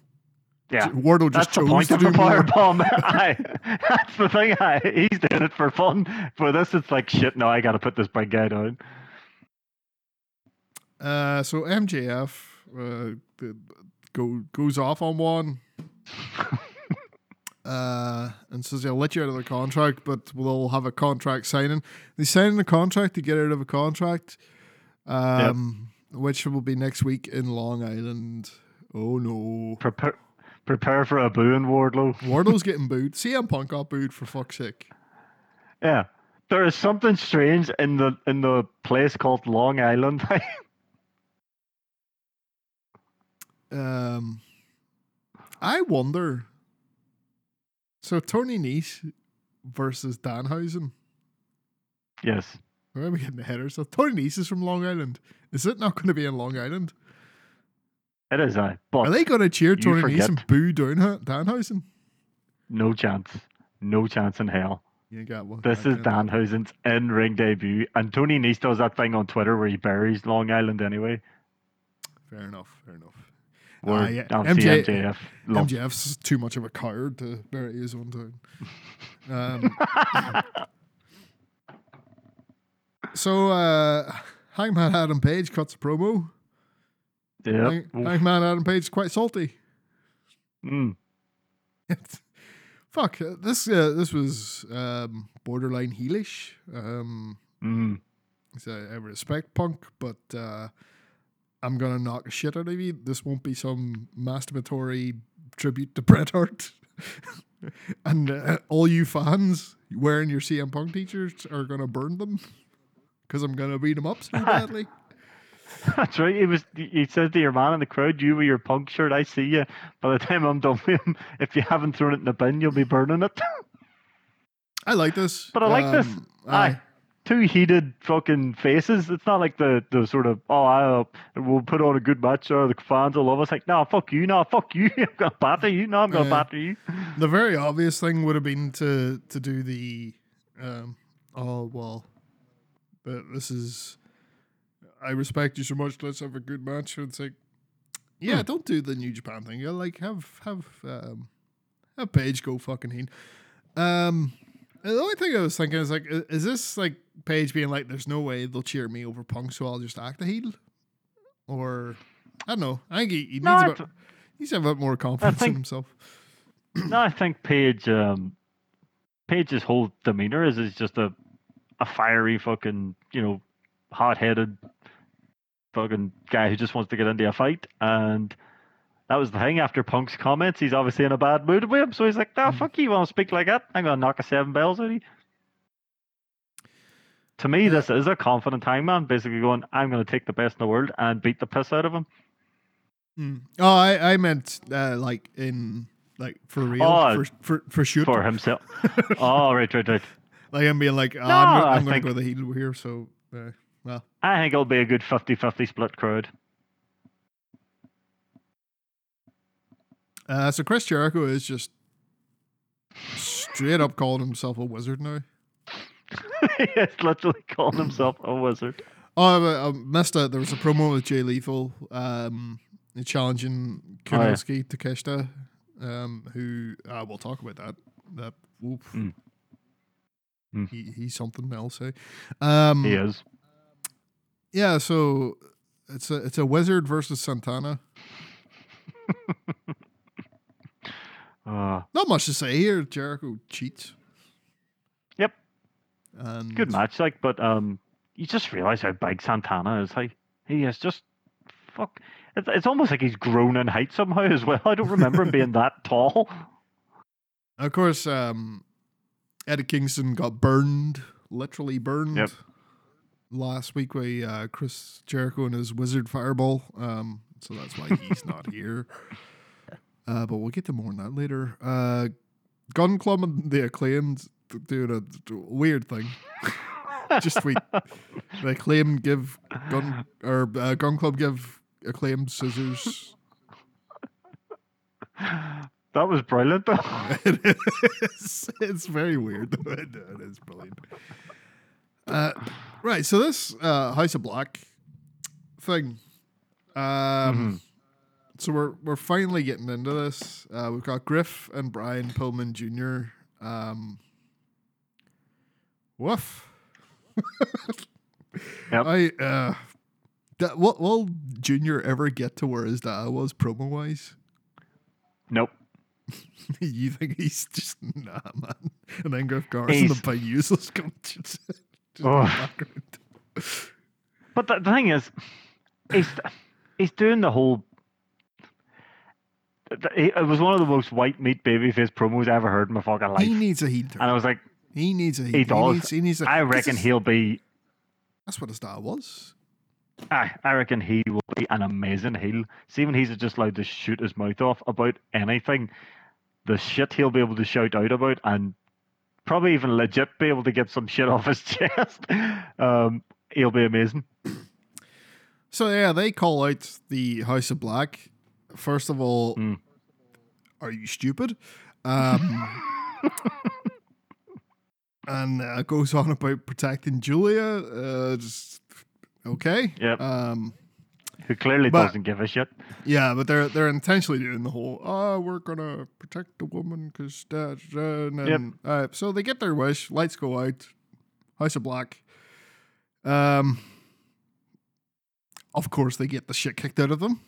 Yeah. Wardlow just That's the point to of the do more. power bomb. Aye. That's the thing. Aye. He's doing it for fun. For this, it's like shit. No, I got to put this big guy down. Uh, so MJF uh, go goes off on one. Uh, and says, "I'll let you out of the contract, but we'll have a contract signing." They sign a contract to get out of a contract, um, which will be next week in Long Island. Oh no, Prepare, prepare for a booing, Wardlow. Wardlow's getting booed. CM Punk got booed for fuck's sake. Yeah. There is something strange in the in the place called Long Island. Um, I wonder. So Tony Nese versus Danhausen. yes. Where are we getting the of So Tony Nese is from Long Island. Is it not going to be in Long Island? It is I. But Are they going to cheer Tony Nese and boo Danha- Danhausen? no chance. No chance in hell. You got one. This is Danhausen's in ring debut. And Tony Nese does that thing on Twitter where he buries Long Island anyway. Fair enough. Fair enough. Where Ah, yeah. MJ MJF. loves- MJF's too much of a coward to bury his own town. Um, so uh, Hangman Adam Page cuts a promo. Yep. Hang- Hangman Adam Page is quite salty. Mm. Fuck, uh, this uh, this was um, borderline heelish. Um, Mm. so I respect Punk, but uh, I'm gonna knock a shit out of you. This won't be some masturbatory tribute to Bret Hart. and uh, all you fans wearing your CM Punk t-shirts are gonna burn them because I'm gonna beat them up so badly. That's right. He was. He says to your man in the crowd, "You with your punk shirt, I see you. By the time I'm done with him, if you haven't thrown it in the bin, you'll be burning it." I like this, But I like this. Um, Aye. Two heated fucking faces. It's not like the the sort of oh I uh, we'll put on a good match or the fans will love us. Like no, fuck you, no, fuck you. I'm gonna batter you. No, I'm gonna Yeah. batter you. The very obvious thing would have been to to do the um oh well but this is I respect you so much, let's have a good match. It's like yeah, Hmm. don't do the New Japan thing. You like have have um have Page go fucking heel. Um the only thing I was thinking is like, is this like Page being like, "There's no way they'll cheer me over Punk, so I'll just act a heel," or I don't know. I think he, he needs No, I a bit, he needs to have a bit more confidence think- in himself. no, I think Page um Page's whole demeanor is is just a a fiery fucking you know hot headed fucking guy who just wants to get into a fight and. That was the thing. After Punk's comments, he's obviously in a bad mood with him. So he's like, "No, Mm. fuck you. You want to speak like that? I'm gonna knock a seven bells out of you." To me, this is a confident hangman, basically going, "I'm gonna take the best in the world and beat the piss out of him." Mm. Oh, I, I meant uh, like in like for real Oh, for for for shoot. for himself. oh, right, right, right. Like I'm being like, oh, No, I'm, I'm going to go the heel here. So, uh, well, I think it'll be a good 50-50 split crowd. Uh, so Chris Jericho is just straight up calling himself a wizard now. He's literally calling himself a wizard. Oh, I, I missed it. There was a promo with Jay Lethal um, challenging Oh, yeah. Takeshita, um, who uh, we'll talk about that. That. Mm. Mm. He, he's something else. Eh? Um, He is. Yeah, so it's a it's a wizard versus Santana. Uh, Not much to say here. Jericho cheats. Yep. And good match, like, but um, you just realize how big Santana is. Like, he is just fuck. It's, it's almost like he's grown in height somehow as well. I don't remember him being that tall. Of course, um, Eddie Kingston got burned, literally burned. Yep. Last week by uh, Chris Jericho and his wizard fireball. Um, so that's why he's not here. Uh, but we'll get to more on that later. Uh, Gunn Club and the acclaimed doing a, weird thing. Just we the acclaim give gun or uh, Gunn Club give acclaimed scissors. That was brilliant, though. it is. It's very weird. It, it is brilliant. Uh, right. So this uh, House of Black thing. Um, So we're we're finally getting into this. Uh, we've got Griff and Brian Pillman Jr. Um, woof. Yep. I uh, that, will, will Junior ever get to where his dad was promo wise? Nope. you think he's just nah, man? And then Griff Garrison, He's- big useless coach, just in the Oh. background. But the, the thing is, he's he's doing the whole. It was one of the most white meat babyface promos I ever heard in my fucking life, He needs a heel turn. and I was like, He needs a heel. he does. needs, he needs a, I reckon he'll be. That's what his dad was. I, I reckon he will be an amazing heel. See when he's just allowed to shoot his mouth off about anything, the shit he'll be able to shout out about, and probably even legit be able to get some shit off his chest. Um, he'll be amazing. So yeah, they call out the House of Black. First of all, Mm. Are you stupid? Um, and uh, goes on about protecting Julia. Uh, just okay. Yep. Um, Who clearly But- doesn't give a shit. yeah, but they're they're intentionally doing the whole. Oh, we're gonna protect the woman because. And then, uh, so they get their wish. Lights go out. House of Black. Um. Of course, they get the shit kicked out of them.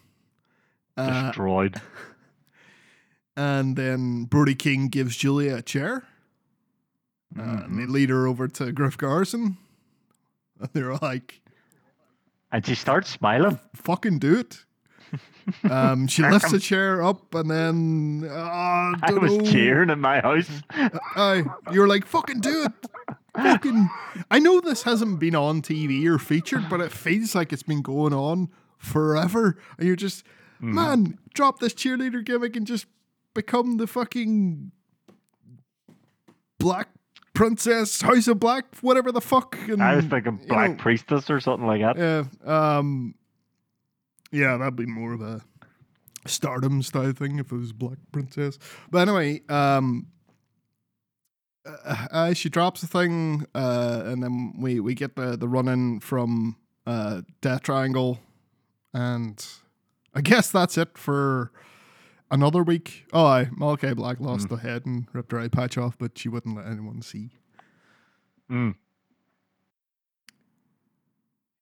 Uh, Destroyed. And then Brody King gives Julia a chair. Uh, and they lead her over to Griff Garrison. And they're like, And she starts smiling. fucking do it. Um, she lifts the chair up and then uh, I I was know. cheering in my house. Uh, you're like, fucking do it. fucking. I know this hasn't been on TV or featured, but it feels like it's been going on forever. And you're just, man, drop this cheerleader gimmick and just become the fucking black Princess, House of Black, whatever the fuck. And, I was thinking you Black know, Priestess or something like that. Yeah. Um. Yeah, that'd be more of a Stardom style thing if it was Black Princess. But anyway, um. Uh, uh, she drops the thing, uh, and then we, we get the, the run in from uh, Death Triangle, and I guess that's it for another week. Oh, I Malakai Black lost her head and ripped her eye patch off, but she wouldn't let anyone see. Mm.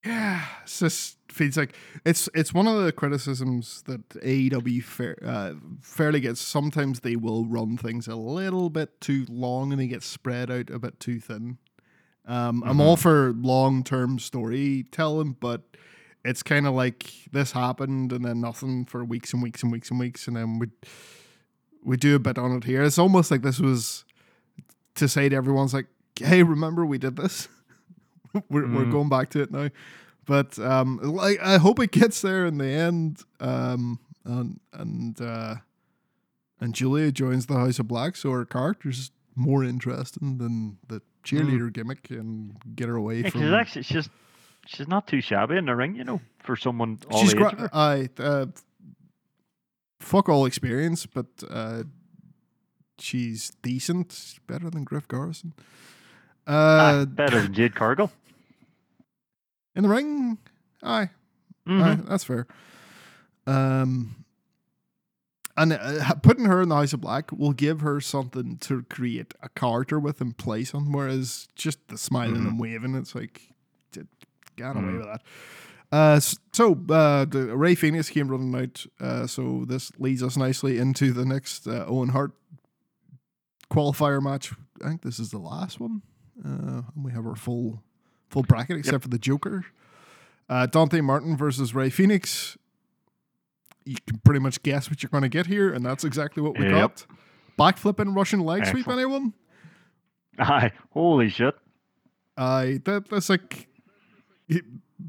Yeah, it's just feels like it's it's one of the criticisms that AEW fair, uh, fairly gets. Sometimes they will run things a little bit too long and they get spread out a bit too thin. Um, I'm all for long term storytelling, but it's kind of like this happened and then nothing for weeks and weeks and weeks and weeks, and then we we do a bit on it here. It's almost like this was to say to everyone's like, "Hey, remember we did this." we're, we're Mm. going back to it now. But um, like I hope it gets there in the end. Um, and and uh, and Julia joins the House of Black, so her character's more interesting than the cheerleader gimmick, and get her away Yeah, from. actually she's she's not too shabby in the ring, you know, for someone all she's age gra- of her. I uh, fuck all experience, but uh, she's decent, better than Griff Garrison. Ah, Uh, better than Jade Cargill. in the ring, aye, Mhm. Aye, that's fair. Um, and uh, putting her in the House of Black will give her something to create a character with and play on. Whereas just the smiling Mhm. and waving, it's like, get away with that. Uh, so uh, Rey Fénix came running out. Uh, so this leads us nicely into the next uh, Owen Hart qualifier match. I think this is the last one. Uh, and we have our full full bracket except for the Joker. Uh, Dante Martin versus Rey Fénix. You can pretty much guess what you're going to get here, and that's exactly what we Yep. got. Backflipping Russian leg sweep, Excellent. anyone? Aye, holy shit. I that that's like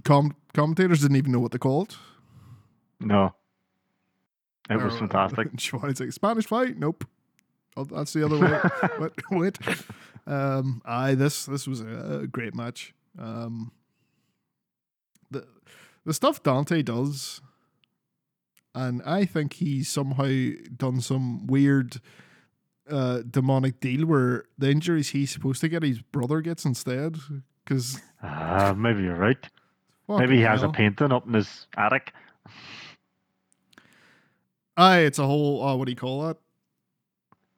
com- commentators didn't even know what they called. No. It was Or, fantastic. Schweiz like Spanish fight. Nope. Oh, that's the other way. but wait. Um, I this this was a great match. Um, the the stuff Dante does, and I think he's somehow done some weird uh demonic deal where the injuries he's supposed to get his brother gets instead because Ah, maybe you're right. Maybe he has a painting up in his attic. Aye, it's a whole uh, what do you call that?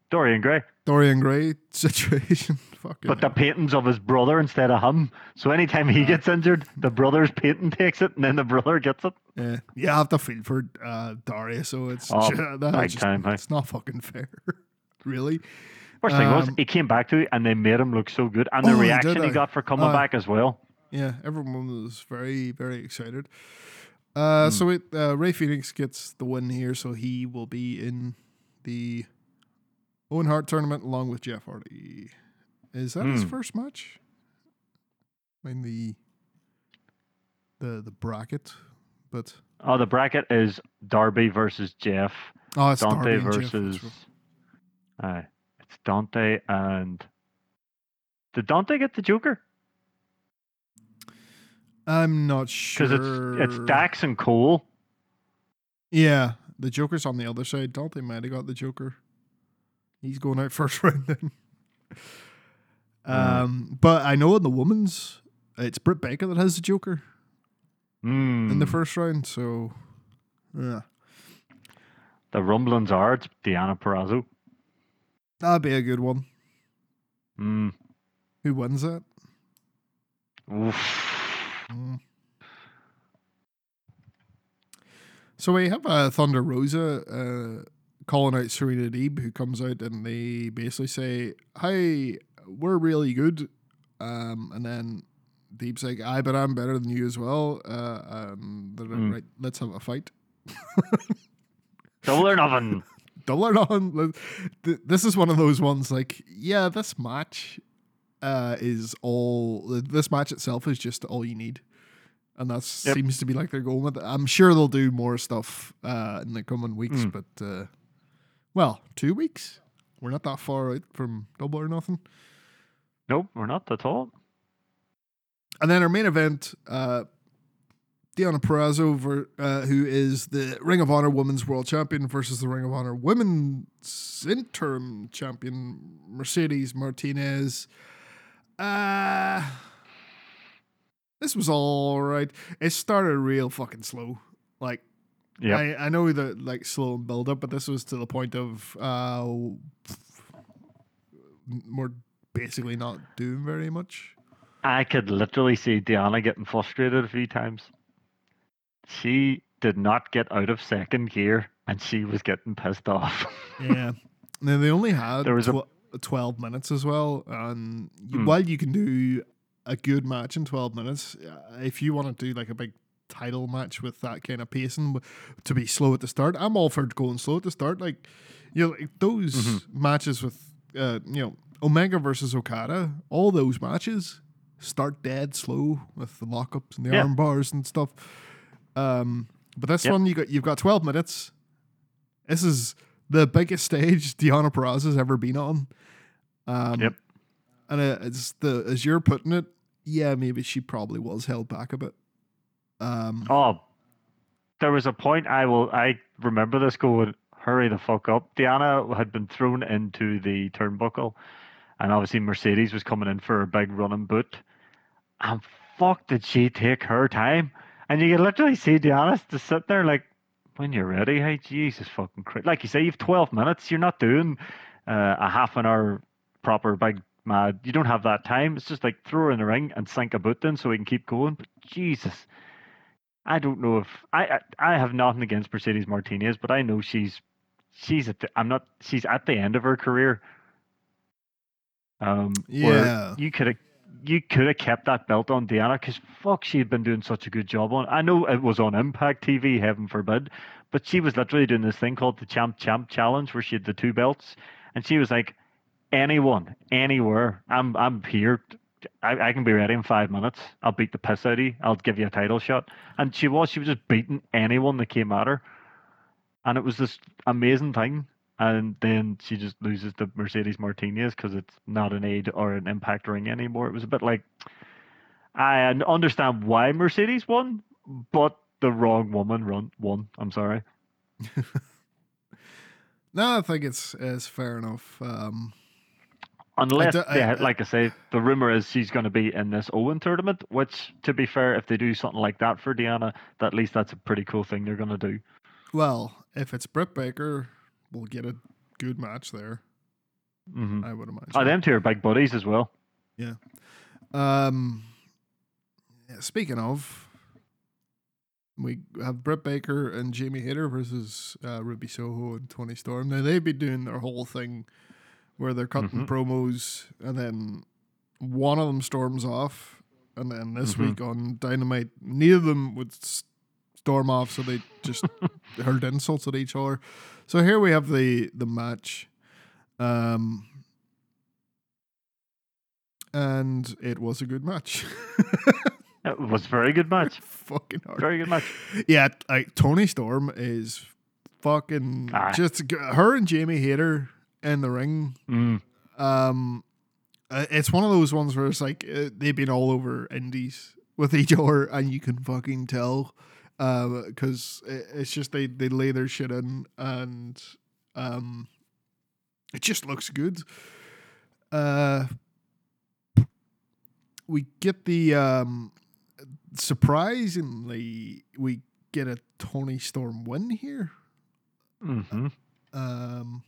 Dorian Gray. Dorian Gray situation. Fucking But the paintings of his brother instead of him. So anytime he gets injured, the brother's painting takes it and then the brother gets it. Yeah, you have to feel for uh, Darius, so it's Oh, just- time, hey. it's not fucking fair, really. First thing was, Um, he came back to it and they made him look so good. And the Oh, reaction he got for coming Aye. back as well. Yeah, everyone was very, very excited. Uh, So it, uh, Rey Fénix gets the win here, so he will be in the Owen Hart tournament along with Jeff Hardy. Is that his Hmm. first match? I mean the the the bracket, but Oh, the bracket is Darby versus Jeff. oh, it's Darby Dante Jeff, versus. right. Aye. It's Dante and. Did Dante get the Joker? I'm not sure Because it's it's Dax and Cole. Yeah, the Joker's on the other side. Dante might have got the Joker. He's going out first round then. Um, but I know in the women's, it's Britt Baker that has the Joker in the Mm, first round. So, yeah, the rumblings are it's Deonna Purrazzo. That'd be a good one. Mm. Who wins that? Oof. Mm. So we have uh, Thunder Rosa uh, calling out Serena Deeb, who comes out and they basically say, "Hey, we're really good," um, and then Deeb's like, "I, but I'm better than you as well." Uh, um, Mm. right, let's have a fight. Double or nothing. Double or none. Th- This is one of those ones like, yeah, this match uh, is all. This match itself is just all you need, and that Yep. seems to be like they're going with it. I'm sure they'll do more stuff uh, in the coming weeks, Mm. but uh, well, two weeks. We're not that far out from double or nothing. Nope, we're not at all. And then our main event, uh, Deonna Purrazzo, ver, uh, who is the Ring of Honor Women's World Champion, versus the Ring of Honor Women's Interim Champion, Mercedes Martinez. Uh, this was all right. It started real fucking slow. Like, Yeah. I, I know the like slow build up, but this was to the point of uh, we're basically not doing very much. I could literally see Deonna getting frustrated a few times. She did not get out of second gear and she was getting pissed off. Yeah. now they only had There was a- 12 minutes as well. And you, Hmm. while you can do a good match in 12 minutes, uh, if you want to do like a big title match with that kind of pacing to be slow at the start, I'm all for going slow at the start. Like, you know, like those Mm-hmm. matches with, uh, you know, Omega versus Okada, all those matches start dead slow with the lockups and the Yeah. arm bars and stuff. Um, but this Yep. one, you got you've got 12 minutes. This is the biggest stage Deonna Perez has ever been on. Um, Yep. And it's the as you're putting it, yeah, maybe she probably was held back a bit. Um, oh, there was a point I will I remember this going, hurry the fuck up. Deonna had been thrown into the turnbuckle and obviously Mercedes was coming in for a big running boot. And fuck did she take her time. And you can literally see Deonna just sit there like, when you're ready, hey Jesus fucking Christ. Like you say, you've twelve minutes, you're not doing uh, a half an hour proper big mad. You don't have that time. It's just like throw her in the ring and sink a boot in so we can keep going. But Jesus. I don't know if I I, I have nothing against Mercedes Martinez, but I know she's she's at the, I'm not she's at the end of her career. Um, Yeah. you could have you could have kept that belt on Deonna because fuck, she had been doing such a good job on. I know it was on Impact TV, heaven forbid, but she was literally doing this thing called the Champ Champ Challenge where she had the two belts, and she was like, anyone, anywhere, I'm I'm here. I, I can be ready in five minutes. I'll beat the piss out of you. I'll give you a title shot. And she was, she was just beating anyone that came at her. And it was this amazing thing. And then she just loses to Mercedes Martinez because it's not an aid or an impact ring anymore. It was a bit like I understand why Mercedes won, but the wrong woman run won. I'm sorry. no, I think it's it's fair enough. Um, Unless, do- I- yeah, I- like I say, the rumor is she's going to be in this Owen tournament. Which, to be fair, if they do something like that for Deonna, at least that's a pretty cool thing they're going to do. well, if it's Britt Baker, we'll get a good match there. hmm I would imagine. Oh, them two are big buddies as well. Yeah. Um, speaking of, we have Britt Baker and Jamie Hayter versus uh, Ruby Soho and Toni Storm. Now they've been doing their whole thing where they're cutting Mhm. promos, and then one of them storms off, and then this Mhm. week on Dynamite, neither of them would storm off, so they just hurled insults at each other. So here we have the the match. Um, and it was a good match. It was a very good match. fucking hard. Very good match. Yeah, like Toni Storm is fucking Aye. just her and Jamie Hayter in the ring. Mm. Um, uh, it's one of those ones where it's like uh, they've been all over indies with each other, and you can fucking tell because it's just they they lay their shit in, and um, it just looks good. Uh, we get the um, surprisingly we get a Toni Storm win here. hmm Um,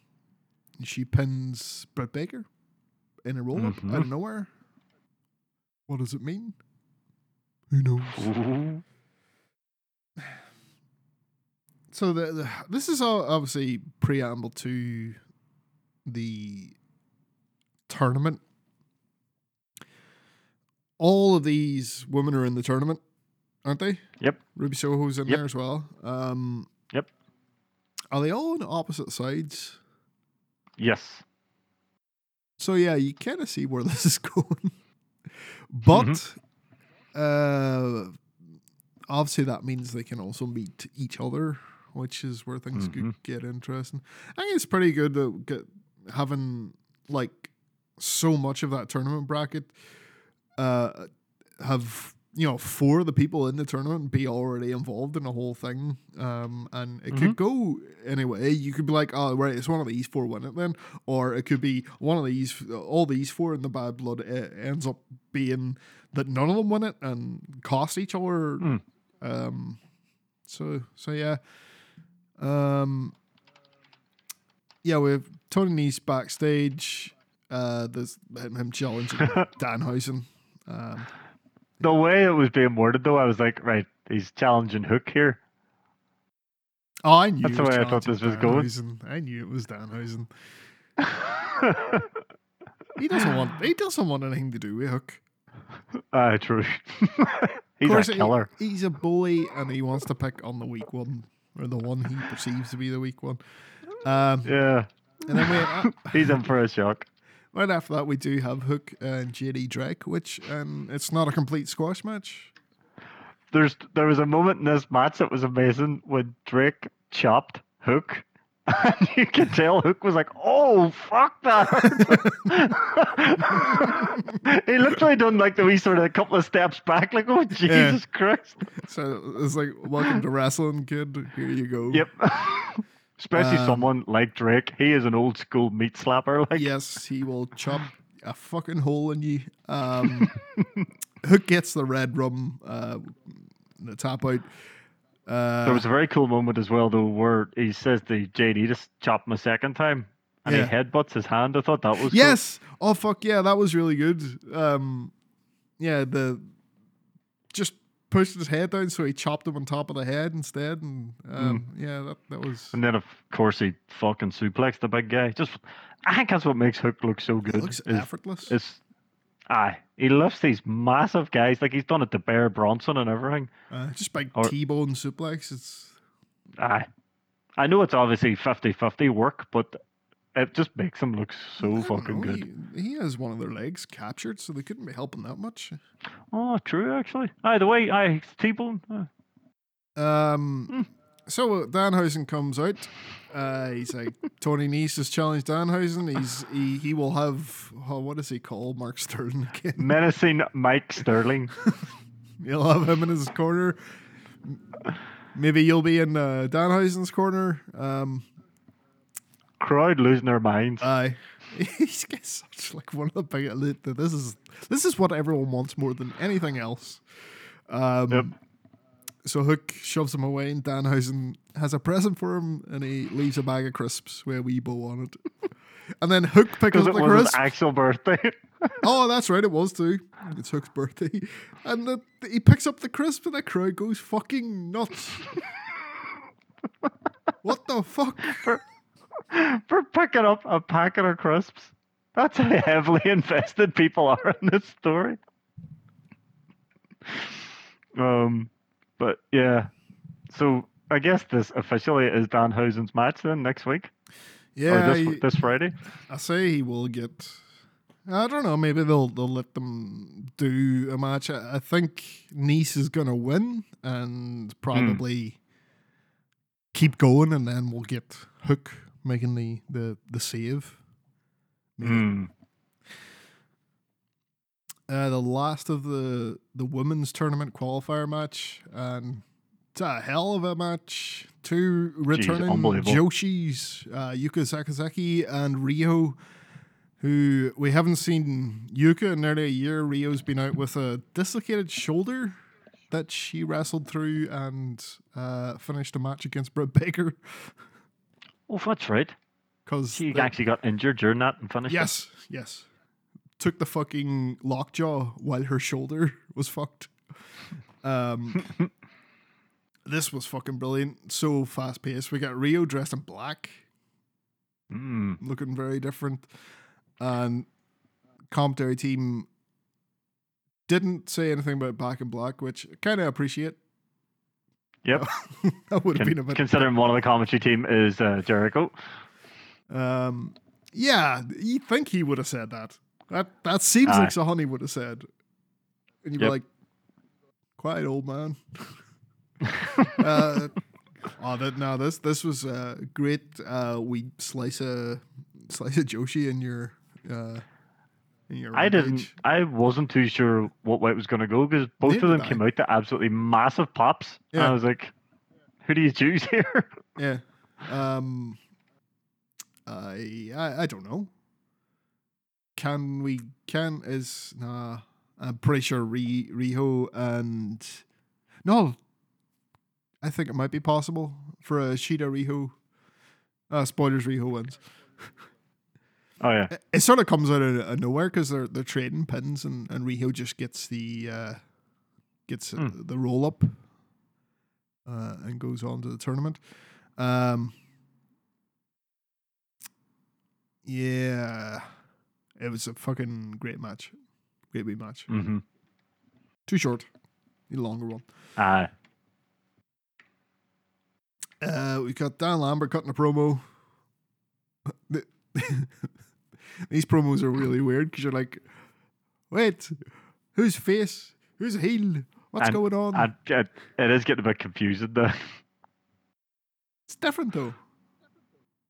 she pins Britt Baker in a roll up Mhm. out of nowhere. What does it mean? Who knows? So the, the this is all obviously preamble to the tournament. All of these women are in the tournament, aren't they? Yep. Ruby Soho's in Yep. there as well. Um, Yep. Are they all on opposite sides? Yes. So yeah, you kind of see where this is going. but Mm-hmm. uh, obviously that means they can also meet each other, which is where things Mhm. could get interesting. I think it's pretty good to get having like so much of that tournament bracket uh, have you know four of the people in the tournament be already involved in the whole thing, um, and it could go anyway. You could be like, oh right, it's one of these four win it then, or it could be one of these, all these four in the bad blood ends up being that none of them win it and cost each other. Mm. Um, so so yeah, um, yeah, we have Tony Nese backstage. Uh, there's him, challenging Danhausen. Um, The way it was being worded, though, I was like, right, he's challenging Hook here. oh, I knew. That's it the was way I thought this was going. I knew it was Danhausen. He doesn't want. He doesn't want anything to do with Hook. Ah, true. he's a he- he's a bully, and he wants to pick on the weak one or the one he perceives to be the weak one. Um, Yeah, and then we, uh, he's in for a shock. right after that, we do have Hook and JD Drake, which um, it's not a complete squash match. There's there was a moment in this match that was amazing when Drake chopped Hook. You could tell Hook was like, "Oh fuck that!" he literally done like the wee sort of a couple of steps back, like, "Oh Jesus Christ!" So it's like, welcome to wrestling, kid. Here you go. Yep. Especially Um, someone like Drake. He is an old school meat slapper. Like, Yes, he will chop a fucking hole in you. Um, Hook gets the Redrum, uh, the top out. Uh, There was a very cool moment as well, though, where he says the JD to s- chop him a second time, and Yeah. he headbutts his hand. I thought that was cool. yes. Oh fuck yeah, that was really good. Um, yeah, the just pushed his head down, so he chopped him on top of the head instead, and um, yeah, that that was. And then, of course, he fucking suplexed the big guy. Just, I think that's what makes Hook look so It good. looks is, effortless. is, aye, he lifts these massive guys like he's done it to Bear Bronson and everything. Uh, just big or- T-bone suplex. It's Aye, I know it's obviously 50-50 work, but it just makes him look so fucking know, good. He, he has one of their legs captured, so they couldn't be helping that much. Oh, true, actually. Aye, the way I T-bone. Um, Hmm. So Danhausen comes out. Uh, he's like Tony Nese has challenged Danhausen. He's he he will have oh, what does he call Mark Sterling again? menacing Mike Sterling. You'll have him in his corner. Maybe you'll be in uh, Danhausen's corner. Um, Crowd losing their minds. aye. He's got such like one of the big. This is this is what everyone wants more than anything else. Um, Yep. So Hook shoves him away, and Danhausen has a present for him, and he leaves a bag of crisps with a wee bow on it. And then Hook picks up it the was his crisp. actual birthday. Oh, that's right, it was too. It's Hook's birthday, and the, he picks up the crisp, and the crowd goes fucking nuts. what the fuck? For, for picking up a packet of crisps. That's how heavily invested people are in this story. Um, but yeah, so I guess this officially is Dan Danhausen's match then next week Yeah, or this he- this Friday. I say he will get. I don't know. Maybe they'll they'll let them do a match. I, I think Nese is gonna win and probably keep going, and then we'll get Hook making the the the save. Maybe. Hmm. Uh, the last of the the women's tournament qualifier match, and it's a hell of a match. Two returning unbelievable. Joshis, uh, Yuka Sakazaki and Riho, who we haven't seen Yuka in nearly a year. Riho's been out with a dislocated shoulder that she wrestled through and uh, finished a match against Britt Baker Oh, that's right. because She actually got injured during that and finished. it. Yes, yes. Took the fucking lockjaw while her shoulder was fucked. Um, this was fucking brilliant. So fast paced. We got Riho dressed in black, Mm. looking very different, and commentary team didn't say anything about back in black, which I kind of appreciate. Yep. that would have been a bit. considering one of the commentary team is uh, Jericho. Um, yeah, you think he would have said that? That that seems like something he would have said. And you'd be like, "Quiet, old man." uh, oh, that no, this this was a great. Uh, we slice a slice of Joshi in your uh, in your I didn't. page. I wasn't too sure what way it was going to go because both Neither of them I. came out to absolutely massive pops. And Yeah. I was like, "Who do you choose here?" Yeah. Um. I, I I don't know. Can we? Can is nah? I'm pretty sure Ri, Riho and no. I think it might be possible for a Sheeta Riho. Uh, spoilers. Riho wins. oh yeah, It, it sort of comes out of, of nowhere because they're they're trading pins and and Riho just gets the uh, gets Hmm. the roll up uh, and goes on to the tournament. Um, yeah, it was a fucking great match, great wee match. mm-hmm. Too short, need a longer one. Aye. Uh, we got Dan Lambert cutting a promo. These promos are really weird because you're like, wait, whose face? Who's heel? What's And- going on? And it, it is getting a bit confusing though. it's different though,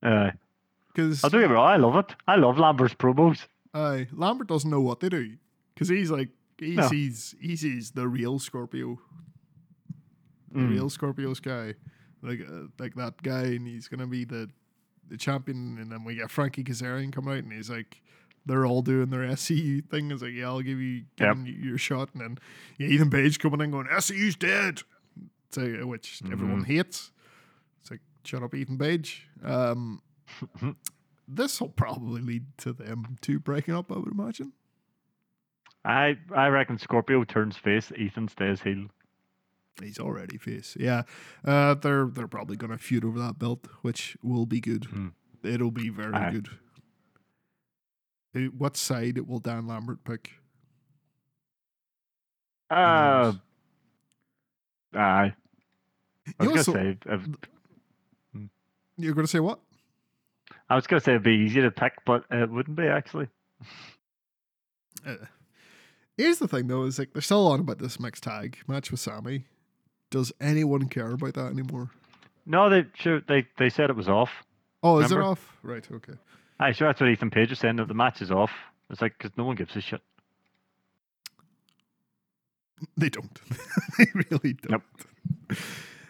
Uh, because I'll don't get me wrong, I love it. I love Lambert's promos. Uh, Lambert doesn't know what they do because he's like he No. sees he sees the real Scorpio, the Mm. real Scorpio guy, like uh, like that guy, and he's gonna be the the champion. And then we get Frankie Kazarian coming out, and he's like, they're all doing their SCU thing. It's like, yeah, I'll give you give Yep. your shot, and then yeah, Ethan Page coming in going, SCU's dead, so which everyone hates. It's like, shut up, Ethan Page. Um, this will probably lead to them two breaking up. I would imagine. I I reckon Scorpio turns face, Ethan stays heel. He's already face. Yeah. Uh, they're they're probably gonna feud over that belt, which will be good. Hmm. It'll be very Aye. good. Uh, what side will Dan Lambert pick? Uh, aye. I was also- gonna say if, You're gonna say what? I was gonna say it'd be easy to pick, but it wouldn't be actually. Uh, here's the thing though, is like they're still on about this mixed tag match with Sammy. Does anyone care about that anymore? No, they sure they they said it was off. Oh, is Remember? it off? Right, okay. Aye, sure that's what Ethan Page was saying that the match is off. It's like because no one gives a shit. They don't. they really don't. Nope.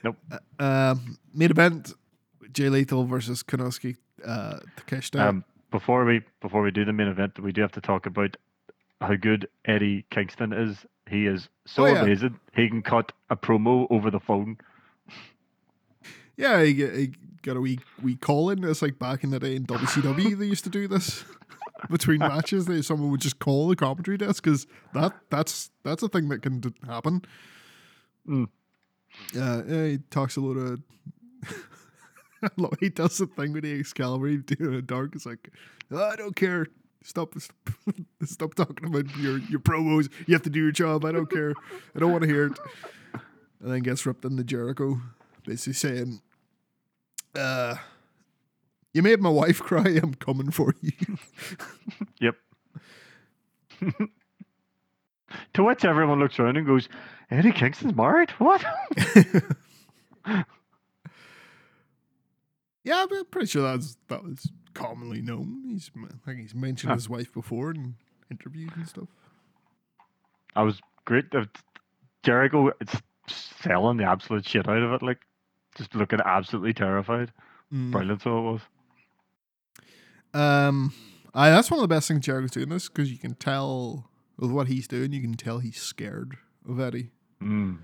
Nope. Uh, um, main event: Jay Lethal versus Konosuke uh. Um, before we before we do the main event, we do have to talk about how good Eddie Kingston is. He is so Oh, yeah. amazing. He can cut a promo over the phone. Yeah, he, he got a wee wee call in. It's like back in the day in WCW, they used to do this between matches. They someone would just call the commentary desk because that that's that's a thing that can happen. Mm. Yeah, yeah, he talks a lot of. Look, he does the thing with the Excalibur. He's doing it dark. It's like, "Oh, I don't care. Stop, stop, stop talking about your your promos. You have to do your job. I don't care. I don't want to hear it. And then gets ripped into Jericho, basically saying, uh, you made my wife cry. I'm coming for you. Yep. to which everyone looks around and goes, Eddie Kingston's married? What? Yeah, but I'm pretty sure that's that was commonly known. He's I think he's mentioned Huh. his wife before in interviews and stuff. I was great. Jericho it's selling the absolute shit out of it, like just looking absolutely terrified. Mm. Brilliant, so it was. Um, I that's one of the best things Jericho's doing this because you can tell with what he's doing, you can tell he's scared of Eddie. Mm.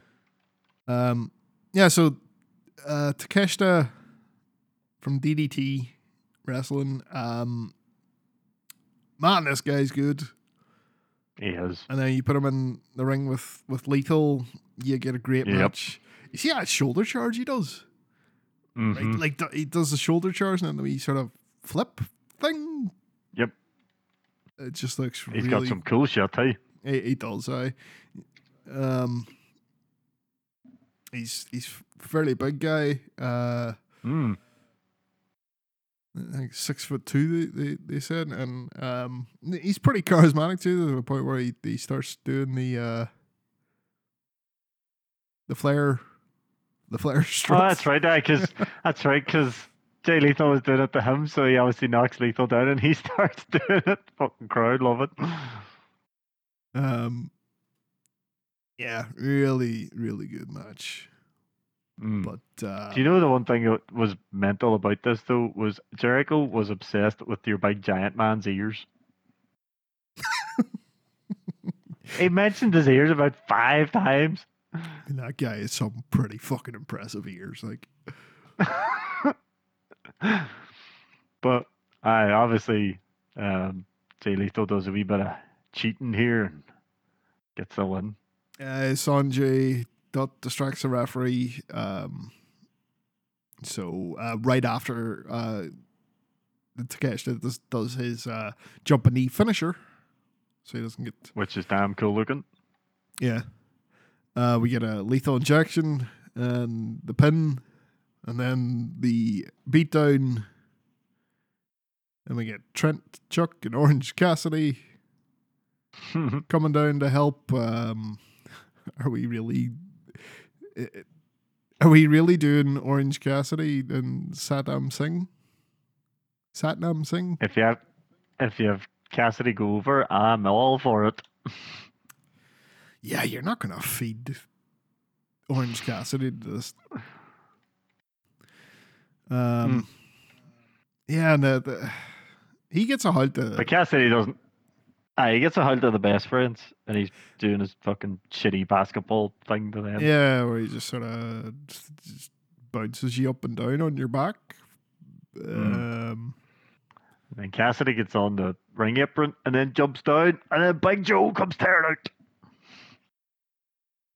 Um, yeah. So, uh, Takeshita from DDT Wrestling. Um, man, this guy's good. He is. And then you put him in the ring with with Lethal, you get a great Yep. match. You see that shoulder charge he does? Right? Mhm. Like he does the shoulder charge and then the wee sort of flip thing. Yep. It just looks He's really. got some cool shit, hey. He, he does. I. Um. He's he's fairly big guy. Uh, Mm. I think six foot two. They, they, they said, and um, he's pretty charismatic too. To the point where he, he starts doing the uh, the flare, the flare Oh, that's right, because that's right, because Jay Lethal was doing it to him, so he obviously knocks Lethal down, and he starts doing it. Fucking crowd love it. Um, yeah, really, really good match. Mm. But uh, Do you know the one thing that was mental about this though was Jericho was obsessed with your big giant man's ears. he mentioned his ears about five times. And that guy has some pretty fucking impressive ears. Like, but I obviously um, Jay Lethal does a wee bit of cheating here and gets the win. uh, Sonjay Dutt distracts the referee. Um, so uh, right after uh, Takeshita does, does his uh, jump knee finisher, so he doesn't get Which is damn cool looking. Yeah. Uh, we get a lethal injection and the pin, and then the beatdown. And we get Trent, Chuck, and Orange Cassidy coming down to help. Um, are we really? Eh, Are we really doing Orange Cassidy and Saddam Singh? Satnam Singh? if you have if you have Cassidy go over, I'm all for it. Yeah, you're not gonna feed Orange Cassidy to this. Um, yeah, and the, the, he gets a halt. To, But Cassidy doesn't. Ah, he gets a hold of the best friends, and he's doing his fucking shitty basketball thing to them. yeah, where he just sort of just bounces you up and down on your back. Um, And then Cassidy gets on the ring apron and then jumps down, and then Big Joe comes tearing out.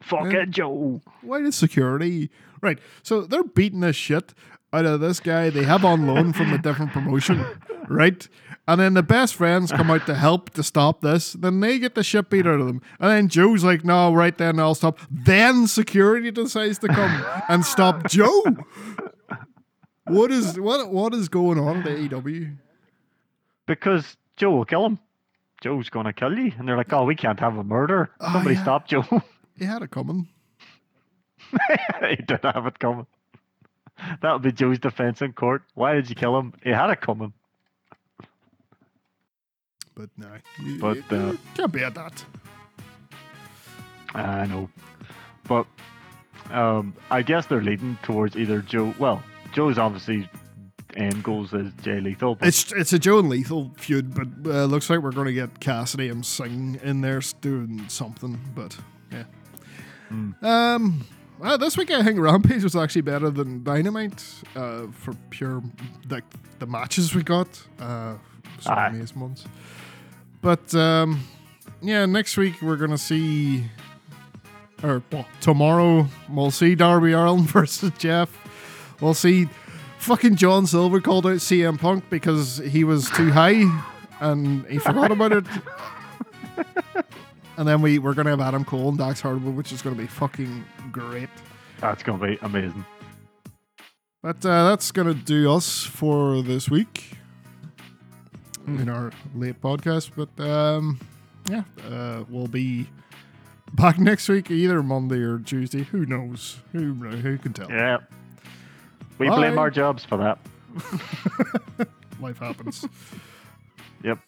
Fucking Joe. why does security? Right, so they're beating the shit out of this guy they have on loan from a different promotion, right? And then the best friends come out to help to stop this. Then they get the shit beat out of them. And then Joe's like, no, right then I'll stop. Then security decides to come and stop Joe. What is what what is going on at AEW? Because Joe will kill him. Joe's gonna kill you. And they're like, oh, we can't have a murder. Oh, Somebody yeah. stop Joe. He had it coming. he did have it coming. That would be Joe's defense in court. Why did you kill him? He had it coming. But no. You, But, you- uh, can't be at that. I know. But um, I guess they're leading towards either Joe. Well, Joe's obviously end goals is Jay Lethal. It's it's a Joe and Lethal feud, but uh, looks like we're going to get Cassidy and Singh in there doing something. But yeah. Um. Well, this week I think Rampage was actually better than Dynamite uh, for pure like the matches we got. Uh, Aye. amazing ones. But um, yeah, next week we're gonna see, or well, tomorrow we'll see Darby Allin versus Jeff. We'll see fucking John Silver called out CM Punk because he was too high and he forgot about it. And then we, we're going to have Adam Cole and Dax Harwood, which is going to be fucking great. that's gonna be amazing. But uh, that's going to do us for this week in our late podcast. But um, yeah, uh, we'll be back next week, either Monday or Tuesday. Who knows? Who, who can tell? Yeah. We Bye. blame our jobs for that. Life happens. Yep.